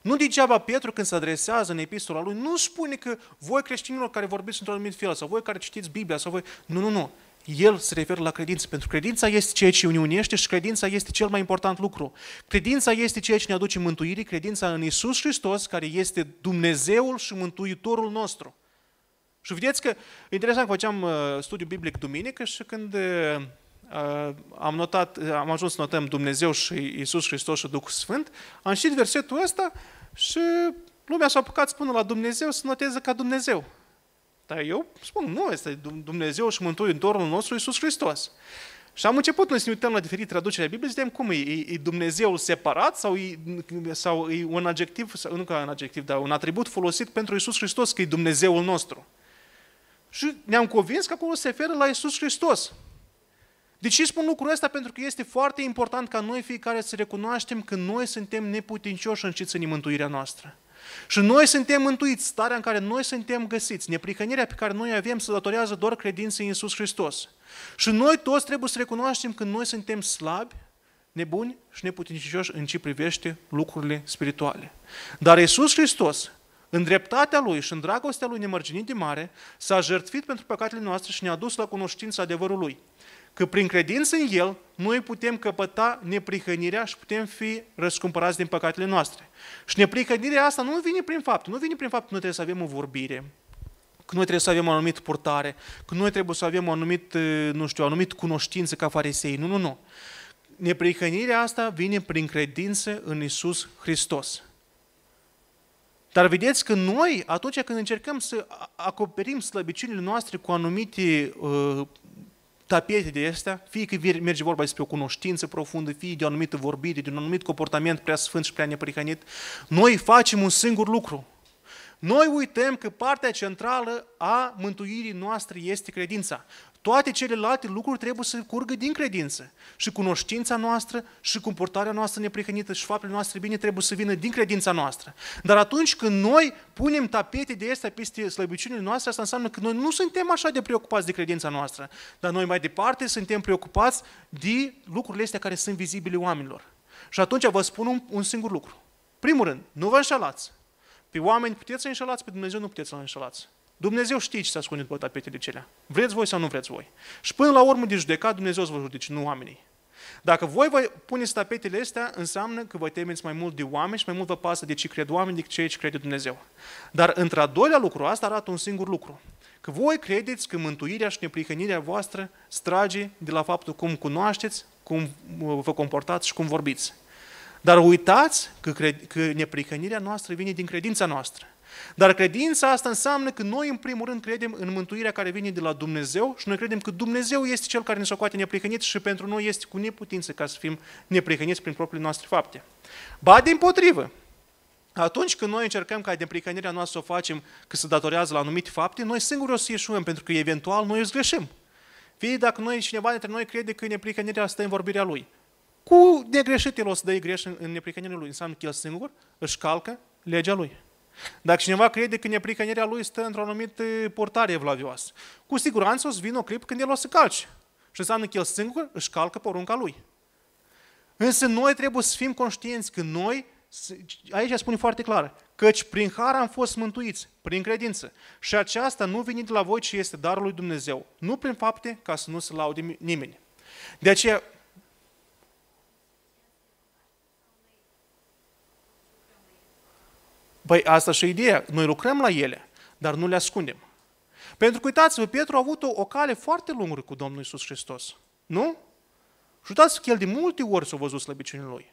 Nu degeaba Petru când se adresează în epistola lui, nu spune că voi creștinilor care vorbiți într-un anumit fel, sau voi care citiți Biblia, sau voi... Nu, nu, nu. El se referă la credință, pentru că credința este ceea ce ne unește și credința este cel mai important lucru. Credința este ceea ce ne aduce mântuire, credința în Isus Hristos, care este Dumnezeul și Mântuitorul nostru. Și vedeți că, interesant, făceam uh, studiu biblic duminică și când uh, uh, am, notat, am ajuns să notăm Dumnezeu și Isus Hristos și Duhul Sfânt, am citit versetul ăsta și lumea s-a apucat să spună la Dumnezeu să noteze ca Dumnezeu. Dar eu spun, nu, este Dumnezeu și Mântuitorul nostru Isus Hristos. Și am început noi să ne uităm la diferite traduceri ale Bibliei, să vedem cum e, e, e Dumnezeul separat sau e, sau e un adjectiv, sau, nu ca un adjectiv, dar un atribut folosit pentru Isus Hristos, că e Dumnezeul nostru. Și ne-am convins că acolo se referă la Isus Hristos. De ce spun lucrul ăsta? Pentru că este foarte important ca noi fiecare să recunoaștem că noi suntem neputincioși în ce ține mântuirea noastră. Și noi suntem mântuiți, starea în care noi suntem găsiți, neprihănirea pe care noi avem se datorează doar credinței în Iisus Hristos. Și noi toți trebuie să recunoaștem că noi suntem slabi, nebuni și neputincioși în ce privește lucrurile spirituale. Dar Iisus Hristos în dreptatea Lui și în dragostea Lui nemărginit de mare, s-a jertfit pentru păcatele noastre și ne-a dus la cunoștința adevărului. Că prin credință în El, noi putem căpăta neprihănirea și putem fi răscumpărați din păcatele noastre. Și neprihănirea asta nu vine prin fapt. Nu vine prin fapt că noi trebuie să avem o vorbire, că noi trebuie să avem o anumită purtare, că noi trebuie să avem o anumită, nu știu, o anumită cunoștință ca farisei. Nu, nu, nu. Neprihănirea asta vine prin credință în Isus Hristos. Dar vedeți că noi, atunci când încercăm să acoperim slăbiciunile noastre cu anumite uh, tapete de astea, fie că merge vorba despre o cunoștință profundă, fie de o anumită vorbire, de un anumit comportament prea sfânt și prea neprihănit, noi facem un singur lucru. Noi uităm că partea centrală a mântuirii noastre este credința. Toate celelalte lucruri trebuie să curgă din credință. Și cunoștința noastră, și comportarea noastră neprihănită, și faptele noastre bine trebuie să vină din credința noastră. Dar atunci când noi punem tapete de astea peste slăbiciunile noastre, asta înseamnă că noi nu suntem așa de preocupați de credința noastră, dar noi mai departe suntem preocupați de lucrurile astea care sunt vizibile oamenilor. Și atunci vă spun un, un singur lucru. Primul rând, nu vă înșelați. Pe oameni puteți să înșelați, pe Dumnezeu nu puteți să înșelați. Dumnezeu știe ce se ascunde după tapetele celea. Vreți voi sau nu vreți voi. Și până la urmă de judecat, Dumnezeu vă judece, nu oamenii. Dacă voi vă puneți tapetele astea, înseamnă că vă temeți mai mult de oameni și mai mult vă pasă de ce cred oameni decât ceea ce crede Dumnezeu. Dar într-a doilea lucru, asta arată un singur lucru. Că voi credeți că mântuirea și neprihănirea voastră strage de la faptul cum cunoașteți, cum vă comportați și cum vorbiți. Dar uitați că, cred, că neprihănirea noastră vine din credința noastră. Dar credința asta înseamnă că noi, în primul rând, credem în mântuirea care vine de la Dumnezeu și noi credem că Dumnezeu este Cel care ne socoate neprihăniți și pentru noi este cu neputință ca să fim neprihăniți prin propriile noastre fapte. Ba, din potrivă, atunci când noi încercăm ca neprihănirea noastră să o facem că se datorează la anumite fapte, noi singuri o să ieșuăm, pentru că eventual noi îți greșim. Fie dacă noi, cineva dintre noi crede că neprihănirea stă în vorbirea lui. Cu negreșit el o să dă greș în neprihănirea lui. Înseamnă că el singur își calcă legea lui. Dacă cineva crede că neprihănirea lui stă într-o anumită portare evlavioasă, cu siguranță o să vină o clip când el o să calce. Și înseamnă că el singur își calcă porunca lui. Însă noi trebuie să fim conștienți că noi, aici spune foarte clar, căci prin har am fost mântuiți, prin credință. Și aceasta nu vine de la voi, ci este darul lui Dumnezeu. Nu prin fapte, ca să nu se laude nimeni. De aceea, Păi asta și ideea. Noi lucrăm la ele, dar nu le ascundem. Pentru că uitați-vă, Petru a avut o, o cale foarte lungă cu Domnul Isus Hristos. Nu? Și uitați că el de multe ori s-a văzut slăbiciunile lui.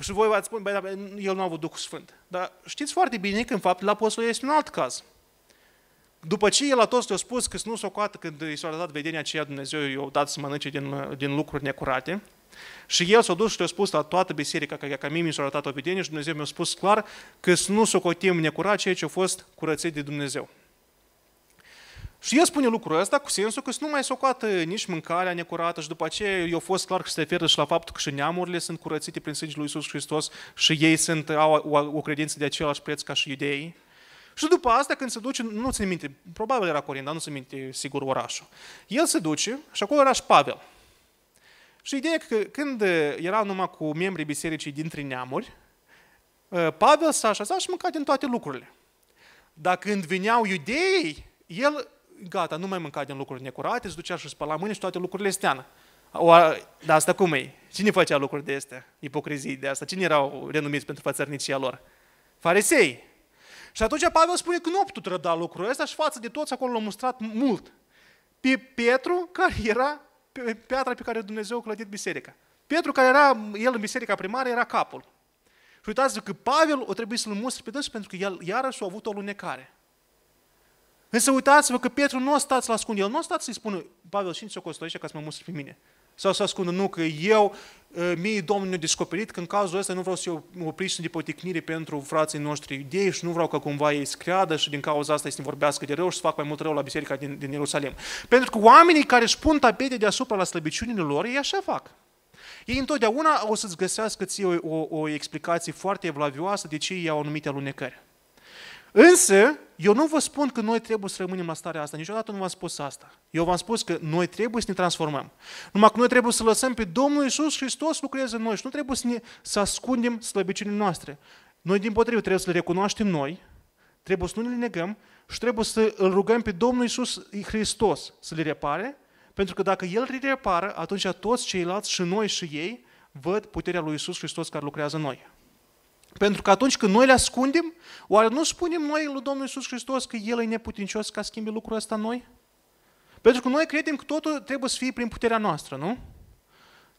Și voi v-ați spune, băi, el nu a avut Duhul Sfânt. Dar știți foarte bine că în fapt la apostol este un alt caz. După ce el a toți le-a spus că nu s-o coată când i s-a dat vedenia aceea Dumnezeu i-a dat să mănânce din, din lucruri necurate, și el s-a dus și le-a spus la toată biserica că, că mie mi s-a arătat o vedenie și Dumnezeu mi-a spus clar că să nu socotim necurat ceea ce a fost curățit de Dumnezeu. Și el spune lucrul ăsta cu sensul că să nu mai socoată nici mâncarea necurată și după aceea i-a fost clar că se referă și la faptul că și neamurile sunt curățite prin sângele lui Iisus Hristos și ei sunt, au o, o credință de același preț ca și iudeii. Și după asta, când se duce, nu ți minte, probabil era Corint, dar nu se minte sigur orașul. El se duce și acolo era și Pavel. Și ideea că când era numai cu membrii bisericii dintre neamuri, ă, Pavel s-a așezat și mânca din toate lucrurile. Dar când veneau iudeii, el, gata, nu mai mânca din lucruri necurate, se ducea și spăla mâini și toate lucrurile astea. O, dar asta cum e? Cine făcea lucruri de astea? Ipocrizii de asta? Cine erau renumiți pentru fățărnicia lor? Farisei. Și atunci Pavel spune că nu a putut răda lucrul ăsta și față de toți acolo l-a mustrat mult. Pe Petru, care era piatra pe care Dumnezeu a clădit biserica. Petru, care era, el în biserica primară, era capul. Și uitați că Pavel o trebuie să-l mustre pe dânsul pentru că el iarăși a avut o lunecare. Însă uitați-vă că Petru nu a stat la ascund. El nu a stat să-i spună, Pavel, cine ți-o costă ca să mă mustre pe mine? Sau să ascundă, nu, că eu, ă, mie Domnul ne-a descoperit că în cazul ăsta nu vreau să o opriți de poticnire pentru frații noștri idei și nu vreau ca cumva ei să creadă și din cauza asta să ne vorbească de rău și să fac mai mult rău la biserica din, din Ierusalim. Pentru că oamenii care își pun tapete deasupra la slăbiciunile lor, ei așa fac. Ei întotdeauna o să-ți găsească ție o, o, o explicație foarte evlavioasă de ce ei au anumite alunecări. Însă, eu nu vă spun că noi trebuie să rămânem la starea asta. Niciodată nu v-am spus asta. Eu v-am spus că noi trebuie să ne transformăm. Numai că noi trebuie să lăsăm pe Domnul Isus Hristos lucreze în noi și nu trebuie să, ne, să ascundem slăbiciunile noastre. Noi, din potrivă, trebuie să le recunoaștem noi, trebuie să nu le negăm și trebuie să îl rugăm pe Domnul Isus Hristos să le repare, pentru că dacă El le repară, atunci toți ceilalți, și noi și ei, văd puterea lui Isus Hristos care lucrează în noi. Pentru că atunci când noi le ascundem, oare nu spunem noi lui Domnul Iisus Hristos că El e neputincios ca să schimbe lucrul ăsta noi? Pentru că noi credem că totul trebuie să fie prin puterea noastră, nu?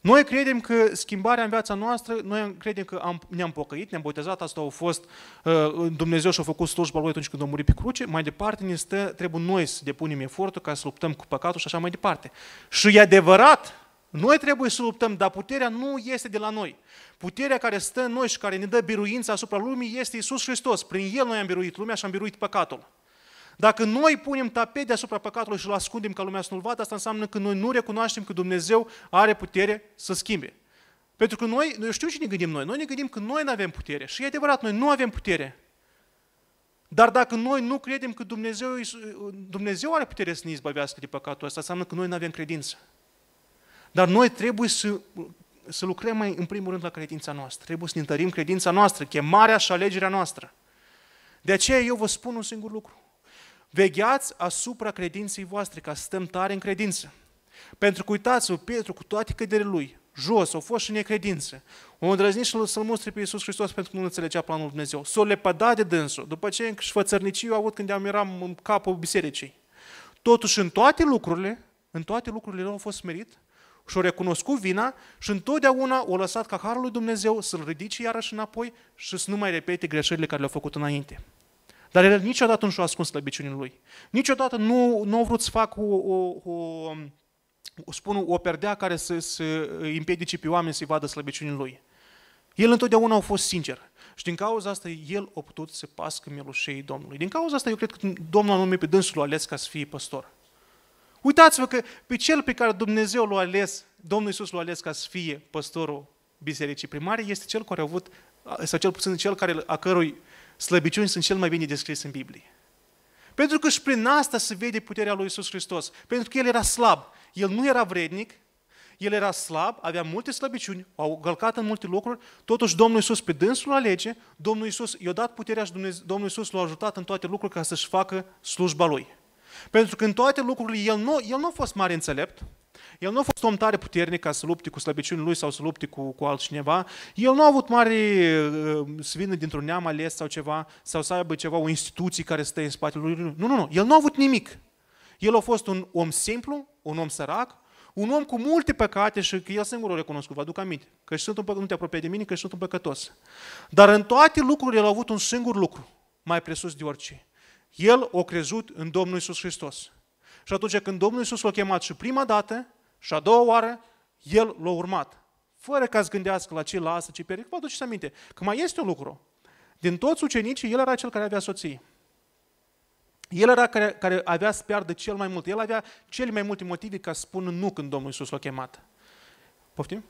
Noi credem că schimbarea în viața noastră, noi credem că am, ne-am pocăit, ne-am botezat, asta a fost, uh, Dumnezeu și-a făcut slujba Lui atunci când a murit pe cruce, mai departe ne stă, trebuie noi să depunem efortul ca să luptăm cu păcatul și așa mai departe. Și e adevărat, noi trebuie să luptăm, dar puterea nu este de la noi. Puterea care stă în noi și care ne dă biruința asupra lumii este Isus Hristos. Prin El noi am biruit lumea și am biruit păcatul. Dacă noi punem tapet deasupra păcatului și îl ascundem ca lumea să nu-l vadă, asta înseamnă că noi nu recunoaștem că Dumnezeu are putere să schimbe. Pentru că noi, noi știu ce ne gândim noi. Noi ne gândim că noi nu avem putere. Și e adevărat, noi nu avem putere. Dar dacă noi nu credem că Dumnezeu, Dumnezeu are putere să ne izbăvească de păcatul ăsta, înseamnă că noi nu avem credință. Dar noi trebuie să, să lucrăm mai în primul rând la credința noastră. Trebuie să ne întărim credința noastră, chemarea și alegerea noastră. De aceea eu vă spun un singur lucru. Vegheați asupra credinței voastre, ca să stăm tare în credință. Pentru că uitați-vă, Petru, cu toate căderile lui, jos, au fost și necredință. O îndrăznit să-L mustre pe Iisus Hristos pentru că nu înțelegea planul lui Dumnezeu. S-o lepăda de dânsul. După ce șfățărnicii au avut când am eram în capul bisericii. Totuși, în toate lucrurile, în toate lucrurile au fost smerit și-au recunoscut vina și întotdeauna o lăsat ca Harul lui Dumnezeu să-L ridice iarăși înapoi și să nu mai repete greșelile care le-au făcut înainte. Dar el niciodată nu și-a ascuns slăbiciunile lui. Niciodată nu, nu a vrut să facă o, o, o, o, spun, o perdea care să, să împiedice pe oameni să-i vadă slăbiciunile lui. El întotdeauna a fost sincer. Și din cauza asta el a putut să pască mielușei Domnului. Din cauza asta eu cred că Domnul a numit pe dânsul ales ca să fie păstor. Uitați-vă că pe cel pe care Dumnezeu l-a ales, Domnul Iisus l-a ales ca să fie păstorul bisericii primare, este cel care a avut, sau cel puțin cel care, a cărui slăbiciuni sunt cel mai bine descris în Biblie. Pentru că și prin asta se vede puterea lui Iisus Hristos. Pentru că El era slab. El nu era vrednic, el era slab, avea multe slăbiciuni, au gălcat în multe lucruri, totuși Domnul Iisus pe dânsul alege, Domnul Iisus i-a dat puterea și Dumnezeu, Domnul Iisus l-a ajutat în toate lucrurile ca să-și facă slujba Lui. Pentru că în toate lucrurile el nu, el nu a fost mare înțelept, el nu a fost om tare puternic ca să lupte cu slăbiciunile lui sau să lupte cu, cu altcineva. El nu a avut mare uh, să vină dintr-un neam ales sau ceva, sau să aibă ceva, o instituție care stă în spatele lui. Nu, nu, nu. El nu a avut nimic. El a fost un om simplu, un om sărac, un om cu multe păcate și că el singur o recunoscut, vă aduc aminte, că sunt un păcătos, nu te apropie de mine, că sunt un păcătos. Dar în toate lucrurile el a avut un singur lucru, mai presus de orice. El a crezut în Domnul Isus Hristos. Și atunci când Domnul Isus l-a chemat și prima dată și a doua oară, el l-a urmat. Fără ca să gândească la ce lasă, ce pierde. Vă aduceți aminte că mai este un lucru. Din toți ucenicii, el era cel care avea soții. El era care, care avea să piardă cel mai mult. El avea cele mai multe motive ca să spună nu când Domnul Iisus l-a chemat. Poftim?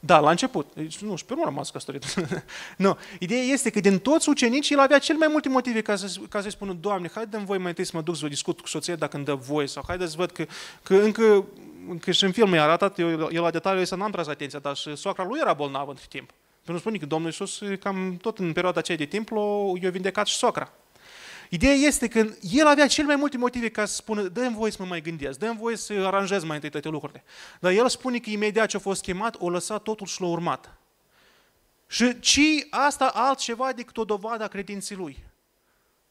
Da, la început. Deci, nu, și pe urmă rămas căsătorit. nu. Ideea este că din toți ucenicii el avea cel mai multe motive ca, să, ca să-i spună, Doamne, haide voi mai întâi să mă duc să vă discut cu soția dacă îmi dă voie sau haide să văd că, că încă, încă și în film i-a arătat, eu, eu la detaliu să n-am tras atenția, dar și soacra lui era bolnavă între timp. Pentru că spune că Domnul Iisus, cam tot în perioada aceea de timp, i-a vindecat și soacra. Ideea este că el avea cel mai multe motive ca să spună, dă-mi voie să mă mai gândesc, dă-mi voie să aranjez mai întâi toate lucrurile. Dar el spune că imediat ce a fost chemat, o lăsat totul și l-a urmat. Și ci asta altceva decât o dovadă a credinței lui.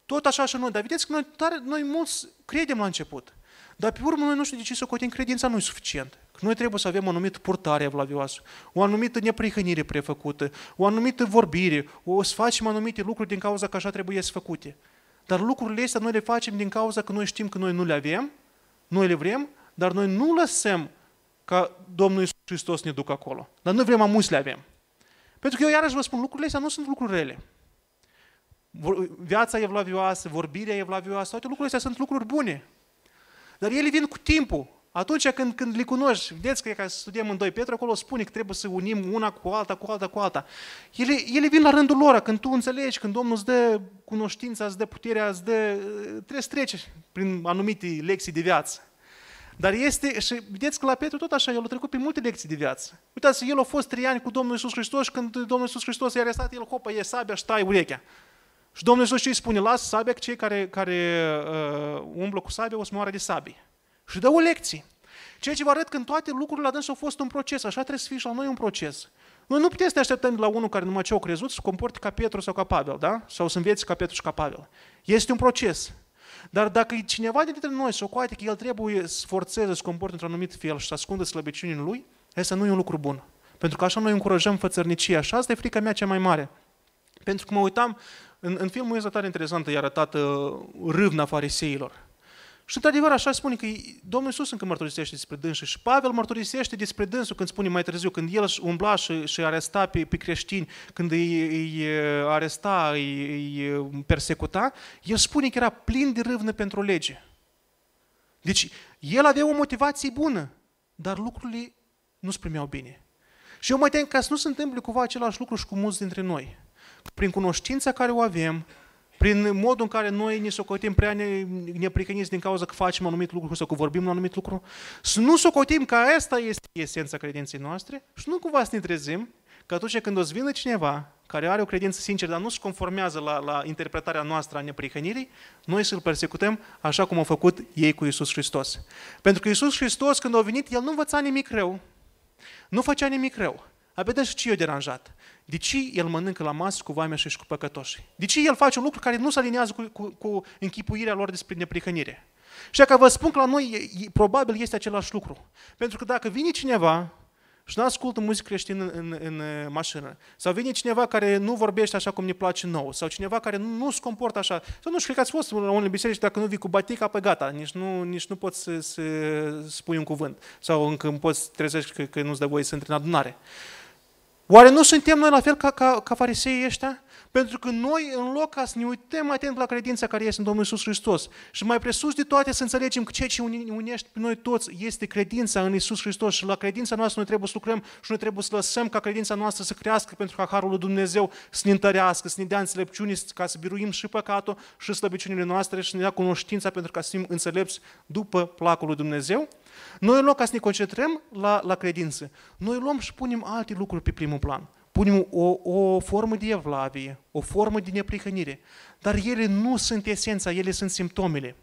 Tot așa și noi. Dar vedeți că noi, tare, noi mulți credem la început. Dar pe urmă noi nu știu de ce să cotim credința nu e suficient. Că noi trebuie să avem o anumită purtare evlavioasă, o anumită neprihănire prefăcută, o anumită vorbire, o să facem anumite lucruri din cauza că așa trebuie să făcute. Dar lucrurile astea noi le facem din cauza că noi știm că noi nu le avem, noi le vrem, dar noi nu lăsăm ca Domnul Iisus Hristos ne ducă acolo. Dar noi vrem amuți le avem. Pentru că eu iarăși vă spun, lucrurile astea nu sunt lucruri rele. Viața evlavioasă, vorbirea evlavioasă, toate lucrurile astea sunt lucruri bune. Dar ele vin cu timpul. Atunci când, când le cunoști, vedeți că e ca să studiem în 2 Petru, acolo spune că trebuie să unim una cu alta, cu alta, cu alta. Ele, ele vin la rândul lor, când tu înțelegi, când Domnul îți dă cunoștința, îți dă puterea, îți dă, trebuie să treci prin anumite lecții de viață. Dar este, și vedeți că la Petru tot așa, el a trecut pe multe lecții de viață. Uitați, el a fost trei ani cu Domnul Iisus Hristos și când Domnul Iisus Hristos i-a arestat, el, hopă, e sabia și tai urechea. Și Domnul Iisus ce îi spune? Lasă sabia că cei care, care uh, umblă cu sabia o să moară de sabie și dă o lecție. Ceea ce vă arăt că în toate lucrurile la dânsul a fost un proces, așa trebuie să fie și la noi un proces. Noi nu putem să ne așteptăm de la unul care numai ce au crezut să comporte ca Petru sau ca Pavel, da? Sau să înveți ca Petru și ca Pavel. Este un proces. Dar dacă cineva dintre noi se ocoate că el trebuie să forțeze să comporte într-un anumit fel și să ascundă slăbiciunile lui, asta nu e un lucru bun. Pentru că așa noi încurajăm fățărnicia și asta e frica mea cea mai mare. Pentru că mă uitam, în, în filmul este tare interesant, e arătată râvna fariseilor. Și într-adevăr așa spune că Domnul Iisus încă mărturisește despre dânsul și Pavel mărturisește despre dânsul când spune mai târziu, când el umbla și, și aresta pe, pe creștini, când îi, îi aresta, îi, îi persecuta, el spune că era plin de râvnă pentru lege. Deci el avea o motivație bună, dar lucrurile nu se primeau bine. Și eu mă tem ca să nu se întâmple cumva același lucru și cu mulți dintre noi. Prin cunoștința care o avem, prin modul în care noi ne socotim prea neprihăniți din cauza că facem un anumit lucru sau că vorbim un anumit lucru, să nu socotim că asta este esența credinței noastre și nu cumva să ne trezim că atunci când o să vină cineva care are o credință sinceră, dar nu se conformează la, la interpretarea noastră a neprihănirii, noi să-l persecutăm așa cum au făcut ei cu Isus Hristos. Pentru că Isus Hristos, când a venit, El nu învăța nimic rău, Nu făcea nimic rău. Abia și ce i-a deranjat? De ce el mănâncă la masă cu vamea și cu păcătoși? De ce el face un lucru care nu se aliniază cu, cu, cu închipuirea lor despre neprihănire? Și că vă spun că la noi probabil este același lucru. Pentru că dacă vine cineva și nu ascultă muzică creștină în, în, în mașină, sau vine cineva care nu vorbește așa cum ne place nou, sau cineva care nu, nu se comportă așa, sau nu știu, cred că ați fost la unele biserici, dacă nu vii cu batica, pe gata, nici nu, nici nu poți să, să spui un cuvânt, sau încă poți trezești că, că nu-ți dă voie să intri în adunare. Oare nu suntem noi la fel ca, ca, ca fariseii ăștia? Pentru că noi, în loc ca să ne uităm atent la credința care este în Domnul Isus Hristos și mai presus de toate să înțelegem că ceea ce unește pe noi toți este credința în Isus Hristos și la credința noastră noi trebuie să lucrăm și noi trebuie să lăsăm ca credința noastră să crească pentru ca Harul lui Dumnezeu să ne întărească, să ne dea înțelepciune ca să biruim și păcatul și slăbiciunile noastre și să ne dea cunoștința pentru ca să fim înțelepți după placul lui Dumnezeu. Noi în loc ca să ne concentrăm la, la credință, noi luăm și punem alte lucruri pe primul plan punem o, o formă de evlavie, o formă de neprihănire, dar ele nu sunt esența, ele sunt simptomele.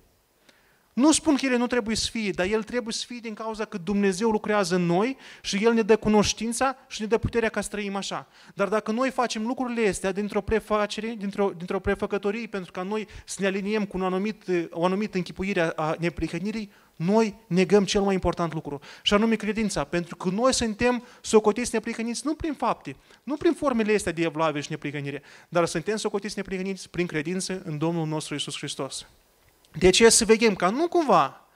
Nu spun că ele nu trebuie să fie, dar el trebuie să fie din cauza că Dumnezeu lucrează în noi și El ne dă cunoștința și ne dă puterea ca să trăim așa. Dar dacă noi facem lucrurile astea dintr-o prefacere, dintr-o, dintr-o prefăcătorie, pentru ca noi să ne aliniem cu un anumit, o anumită închipuire a neprihănirii, noi negăm cel mai important lucru, și anume credința, pentru că noi suntem socotiți neprihăniți nu prin fapte, nu prin formele astea de evlavie și neprihănire, dar suntem socotiți neprihăniți prin credință în Domnul nostru Isus Hristos. De aceea să veghem ca nu cumva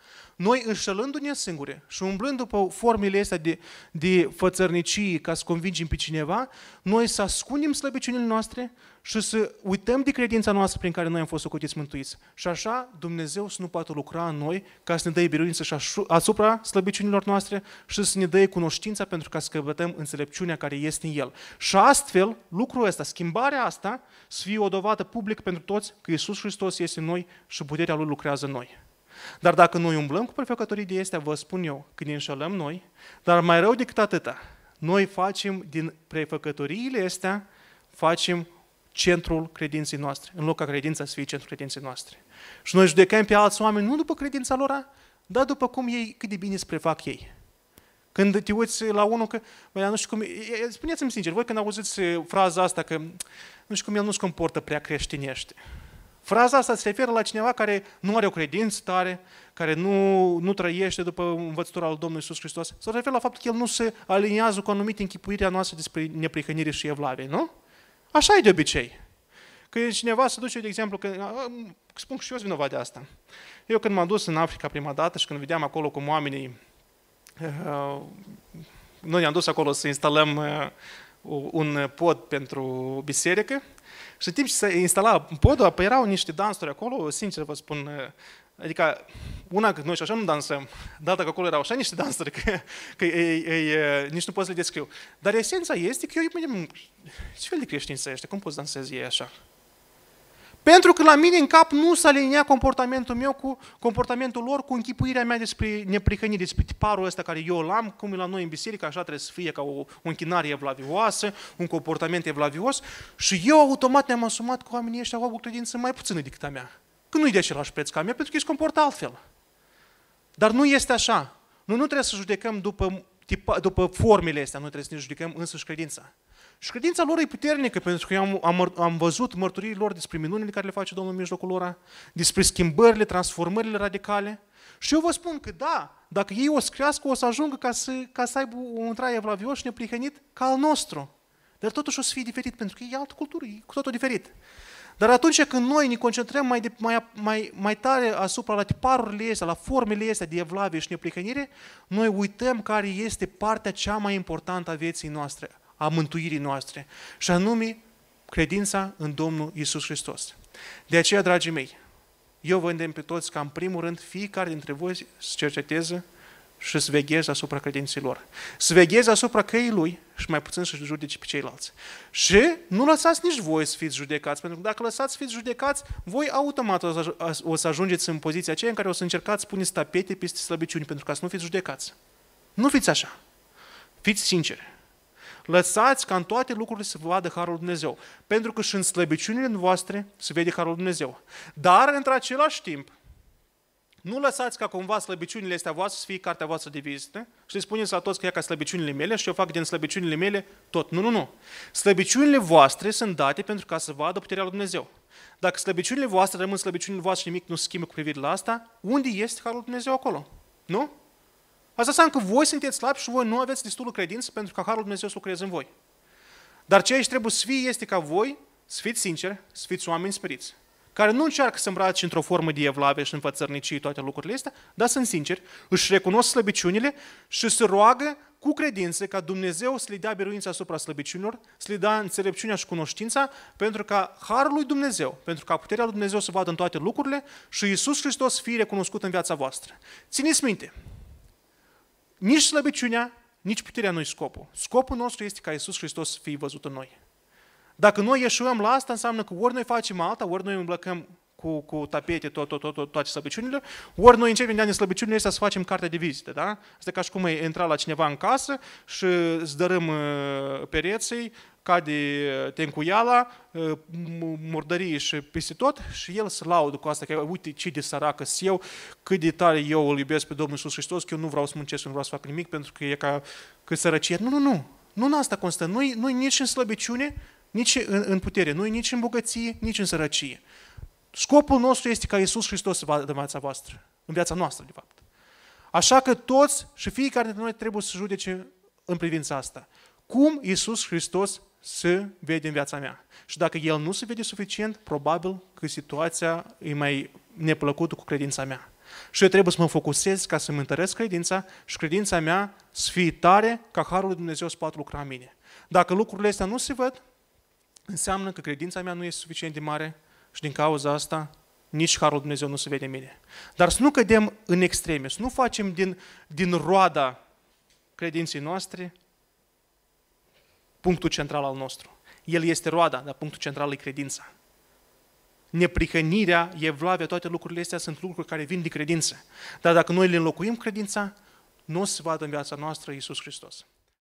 noi înșelându-ne singure și umblând după formele astea de, de fățărnicie ca să convingem pe cineva, noi să ascundem slăbiciunile noastre și să uităm de credința noastră prin care noi am fost socotiți mântuiți. Și așa Dumnezeu să nu poată lucra în noi ca să ne dea biruință și asupra slăbiciunilor noastre și să ne dea cunoștința pentru ca să căpătăm înțelepciunea care este în El. Și astfel, lucrul ăsta, schimbarea asta, să fie o dovadă publică pentru toți că Iisus Hristos este în noi și puterea Lui lucrează în noi. Dar dacă noi umblăm cu prefăcătorii de astea, vă spun eu, că ne înșelăm noi, dar mai rău decât atâta, noi facem din prefăcătoriile astea, facem centrul credinței noastre, în loc ca credința să fie centrul credinței noastre. Și noi judecăm pe alți oameni nu după credința lor, dar după cum ei, cât de bine se prefac ei. Când te uiți la unul că, băi, nu știu cum, spuneți-mi sincer, voi când auziți fraza asta că nu știu cum el nu se comportă prea creștinește. Fraza asta se referă la cineva care nu are o credință tare, care nu, nu trăiește după învățătura al Domnului Iisus Hristos. Se referă la faptul că el nu se aliniază cu anumite închipuirea noastră despre neprihănire și evlavie, nu? Așa e de obicei. Când cineva se duce, de exemplu, că, spun că și eu sunt vinovat de asta. Eu când m-am dus în Africa prima dată și când vedeam acolo cum oamenii, uh, noi ne-am dus acolo să instalăm uh, un pod pentru biserică și în timp ce se instala podul, apoi erau niște dansuri acolo, sincer vă spun, uh, adică una că noi și așa nu dansăm, dar că acolo erau așa niște dansuri că, că ei, ei, nici nu pot să le descriu. Dar esența este că eu îi ce fel de creștini să ăștia? Cum poți dansezi ei așa? Pentru că la mine în cap nu s-a aliniat comportamentul meu cu comportamentul lor, cu închipuirea mea despre neprihănire, despre tiparul ăsta care eu îl am, cum e la noi în biserică, așa trebuie să fie ca o, o închinare evlavioasă, un comportament evlavios și eu automat ne-am asumat că oamenii ăștia au o credință mai puțină decât a mea. Că nu-i de același preț ca a mea, pentru că ei se comportă altfel. Dar nu este așa. Noi nu trebuie să judecăm după, tipa, după formele astea, noi trebuie să ne judecăm însuși credința. Și credința lor e puternică, pentru că eu am, am, am văzut mărturii lor despre minunile care le face Domnul în mijlocul lor, despre schimbările, transformările radicale. Și eu vă spun că da, dacă ei o să crească, o să ajungă ca să, ca să aibă un trai evlavios și neprihănit ca al nostru. Dar totuși o să fie diferit, pentru că e altă cultură, e cu totul diferit. Dar atunci când noi ne concentrăm mai, de, mai, mai, mai tare asupra la tiparurile astea, la formele astea de evlavie și neprihănire, noi uităm care este partea cea mai importantă a vieții noastre, a mântuirii noastre, și anume credința în Domnul Isus Hristos. De aceea, dragii mei, eu vă îndemn pe toți ca în primul rând fiecare dintre voi să cerceteze și să vegheze asupra credinței lor. Să vegheze asupra căii lui și mai puțin să judece pe ceilalți. Și nu lăsați nici voi să fiți judecați, pentru că dacă lăsați să fiți judecați, voi automat o să ajungeți în poziția aceea în care o să încercați să puneți tapete peste slăbiciuni, pentru ca să nu fiți judecați. Nu fiți așa. Fiți sinceri. Lăsați ca în toate lucrurile să vadă Harul Dumnezeu. Pentru că și în slăbiciunile voastre se vede Harul Dumnezeu. Dar, într-același timp, Nu lăsați ca cumva slăbiciunile astea voastre să fie cartea voastră de vizită și le spuneți la toți că e ca slăbiciunile mele și eu fac din slăbiciunile mele tot. Nu, nu, nu. Slăbiciunile voastre sunt date pentru ca să vadă puterea lui Dumnezeu. Dacă slăbiciunile voastre rămân slăbiciunile voastre și nimic nu se schimbă cu privire la asta, unde este Harul lui Dumnezeu acolo? Nu? Asta înseamnă că voi sunteți slabi și voi nu aveți destulă credință pentru ca Harul lui Dumnezeu să lucreze în voi. Dar ceea ce trebuie să fie este ca voi să fiți sinceri, să fiți oameni speriți care nu încearcă să îmbrace într-o formă de evlave și înfățărnicii toate lucrurile astea, dar sunt sinceri, își recunosc slăbiciunile și se roagă cu credință ca Dumnezeu să le dea biruința asupra slăbiciunilor, să le dea înțelepciunea și cunoștința, pentru ca Harul lui Dumnezeu, pentru ca puterea lui Dumnezeu să vadă în toate lucrurile și Iisus Hristos să fie recunoscut în viața voastră. Țineți minte, nici slăbiciunea, nici puterea nu scopul. Scopul nostru este ca Iisus Hristos să fie văzut în noi. Dacă noi ieșuăm la asta, înseamnă că ori noi facem alta, ori noi îmblăcăm cu, cu tapete tot, tot, tot, tot, toate slăbiciunile, ori noi începem de ani slăbiciunile astea să facem carte de vizită, da? Asta ca și cum ai intra la cineva în casă și îți dărâm uh, pereții, cade uh, tencuiala, uh, murdărie și peste tot și el se laudă cu asta, că uite ce de săracă eu, cât de tare eu îl iubesc pe Domnul Iisus Hristos, că eu nu vreau să muncesc, nu vreau să fac nimic, pentru că e ca că sărăcie. Nu, nu, nu. Nu în asta constă. Nu-i, nu nici în slăbiciune, nici în, în putere, nu nici în bogăție, nici în sărăcie. Scopul nostru este ca Iisus Hristos să vadă în viața voastră, în viața noastră, de fapt. Așa că toți și fiecare dintre noi trebuie să judece în privința asta. Cum Iisus Hristos se vede în viața mea. Și dacă El nu se vede suficient, probabil că situația e mai neplăcută cu credința mea. Și eu trebuie să mă focusez ca să-mi întăresc credința și credința mea să fie tare ca Harul lui Dumnezeu să poată lucra în mine. Dacă lucrurile astea nu se văd, înseamnă că credința mea nu este suficient de mare și din cauza asta nici Harul Dumnezeu nu se vede în mine. Dar să nu cădem în extreme, să nu facem din, din roada credinței noastre punctul central al nostru. El este roada, dar punctul central e credința. Neprihănirea, evlavia, toate lucrurile astea sunt lucruri care vin de credință. Dar dacă noi le înlocuim credința, nu o să vadă în viața noastră Iisus Hristos.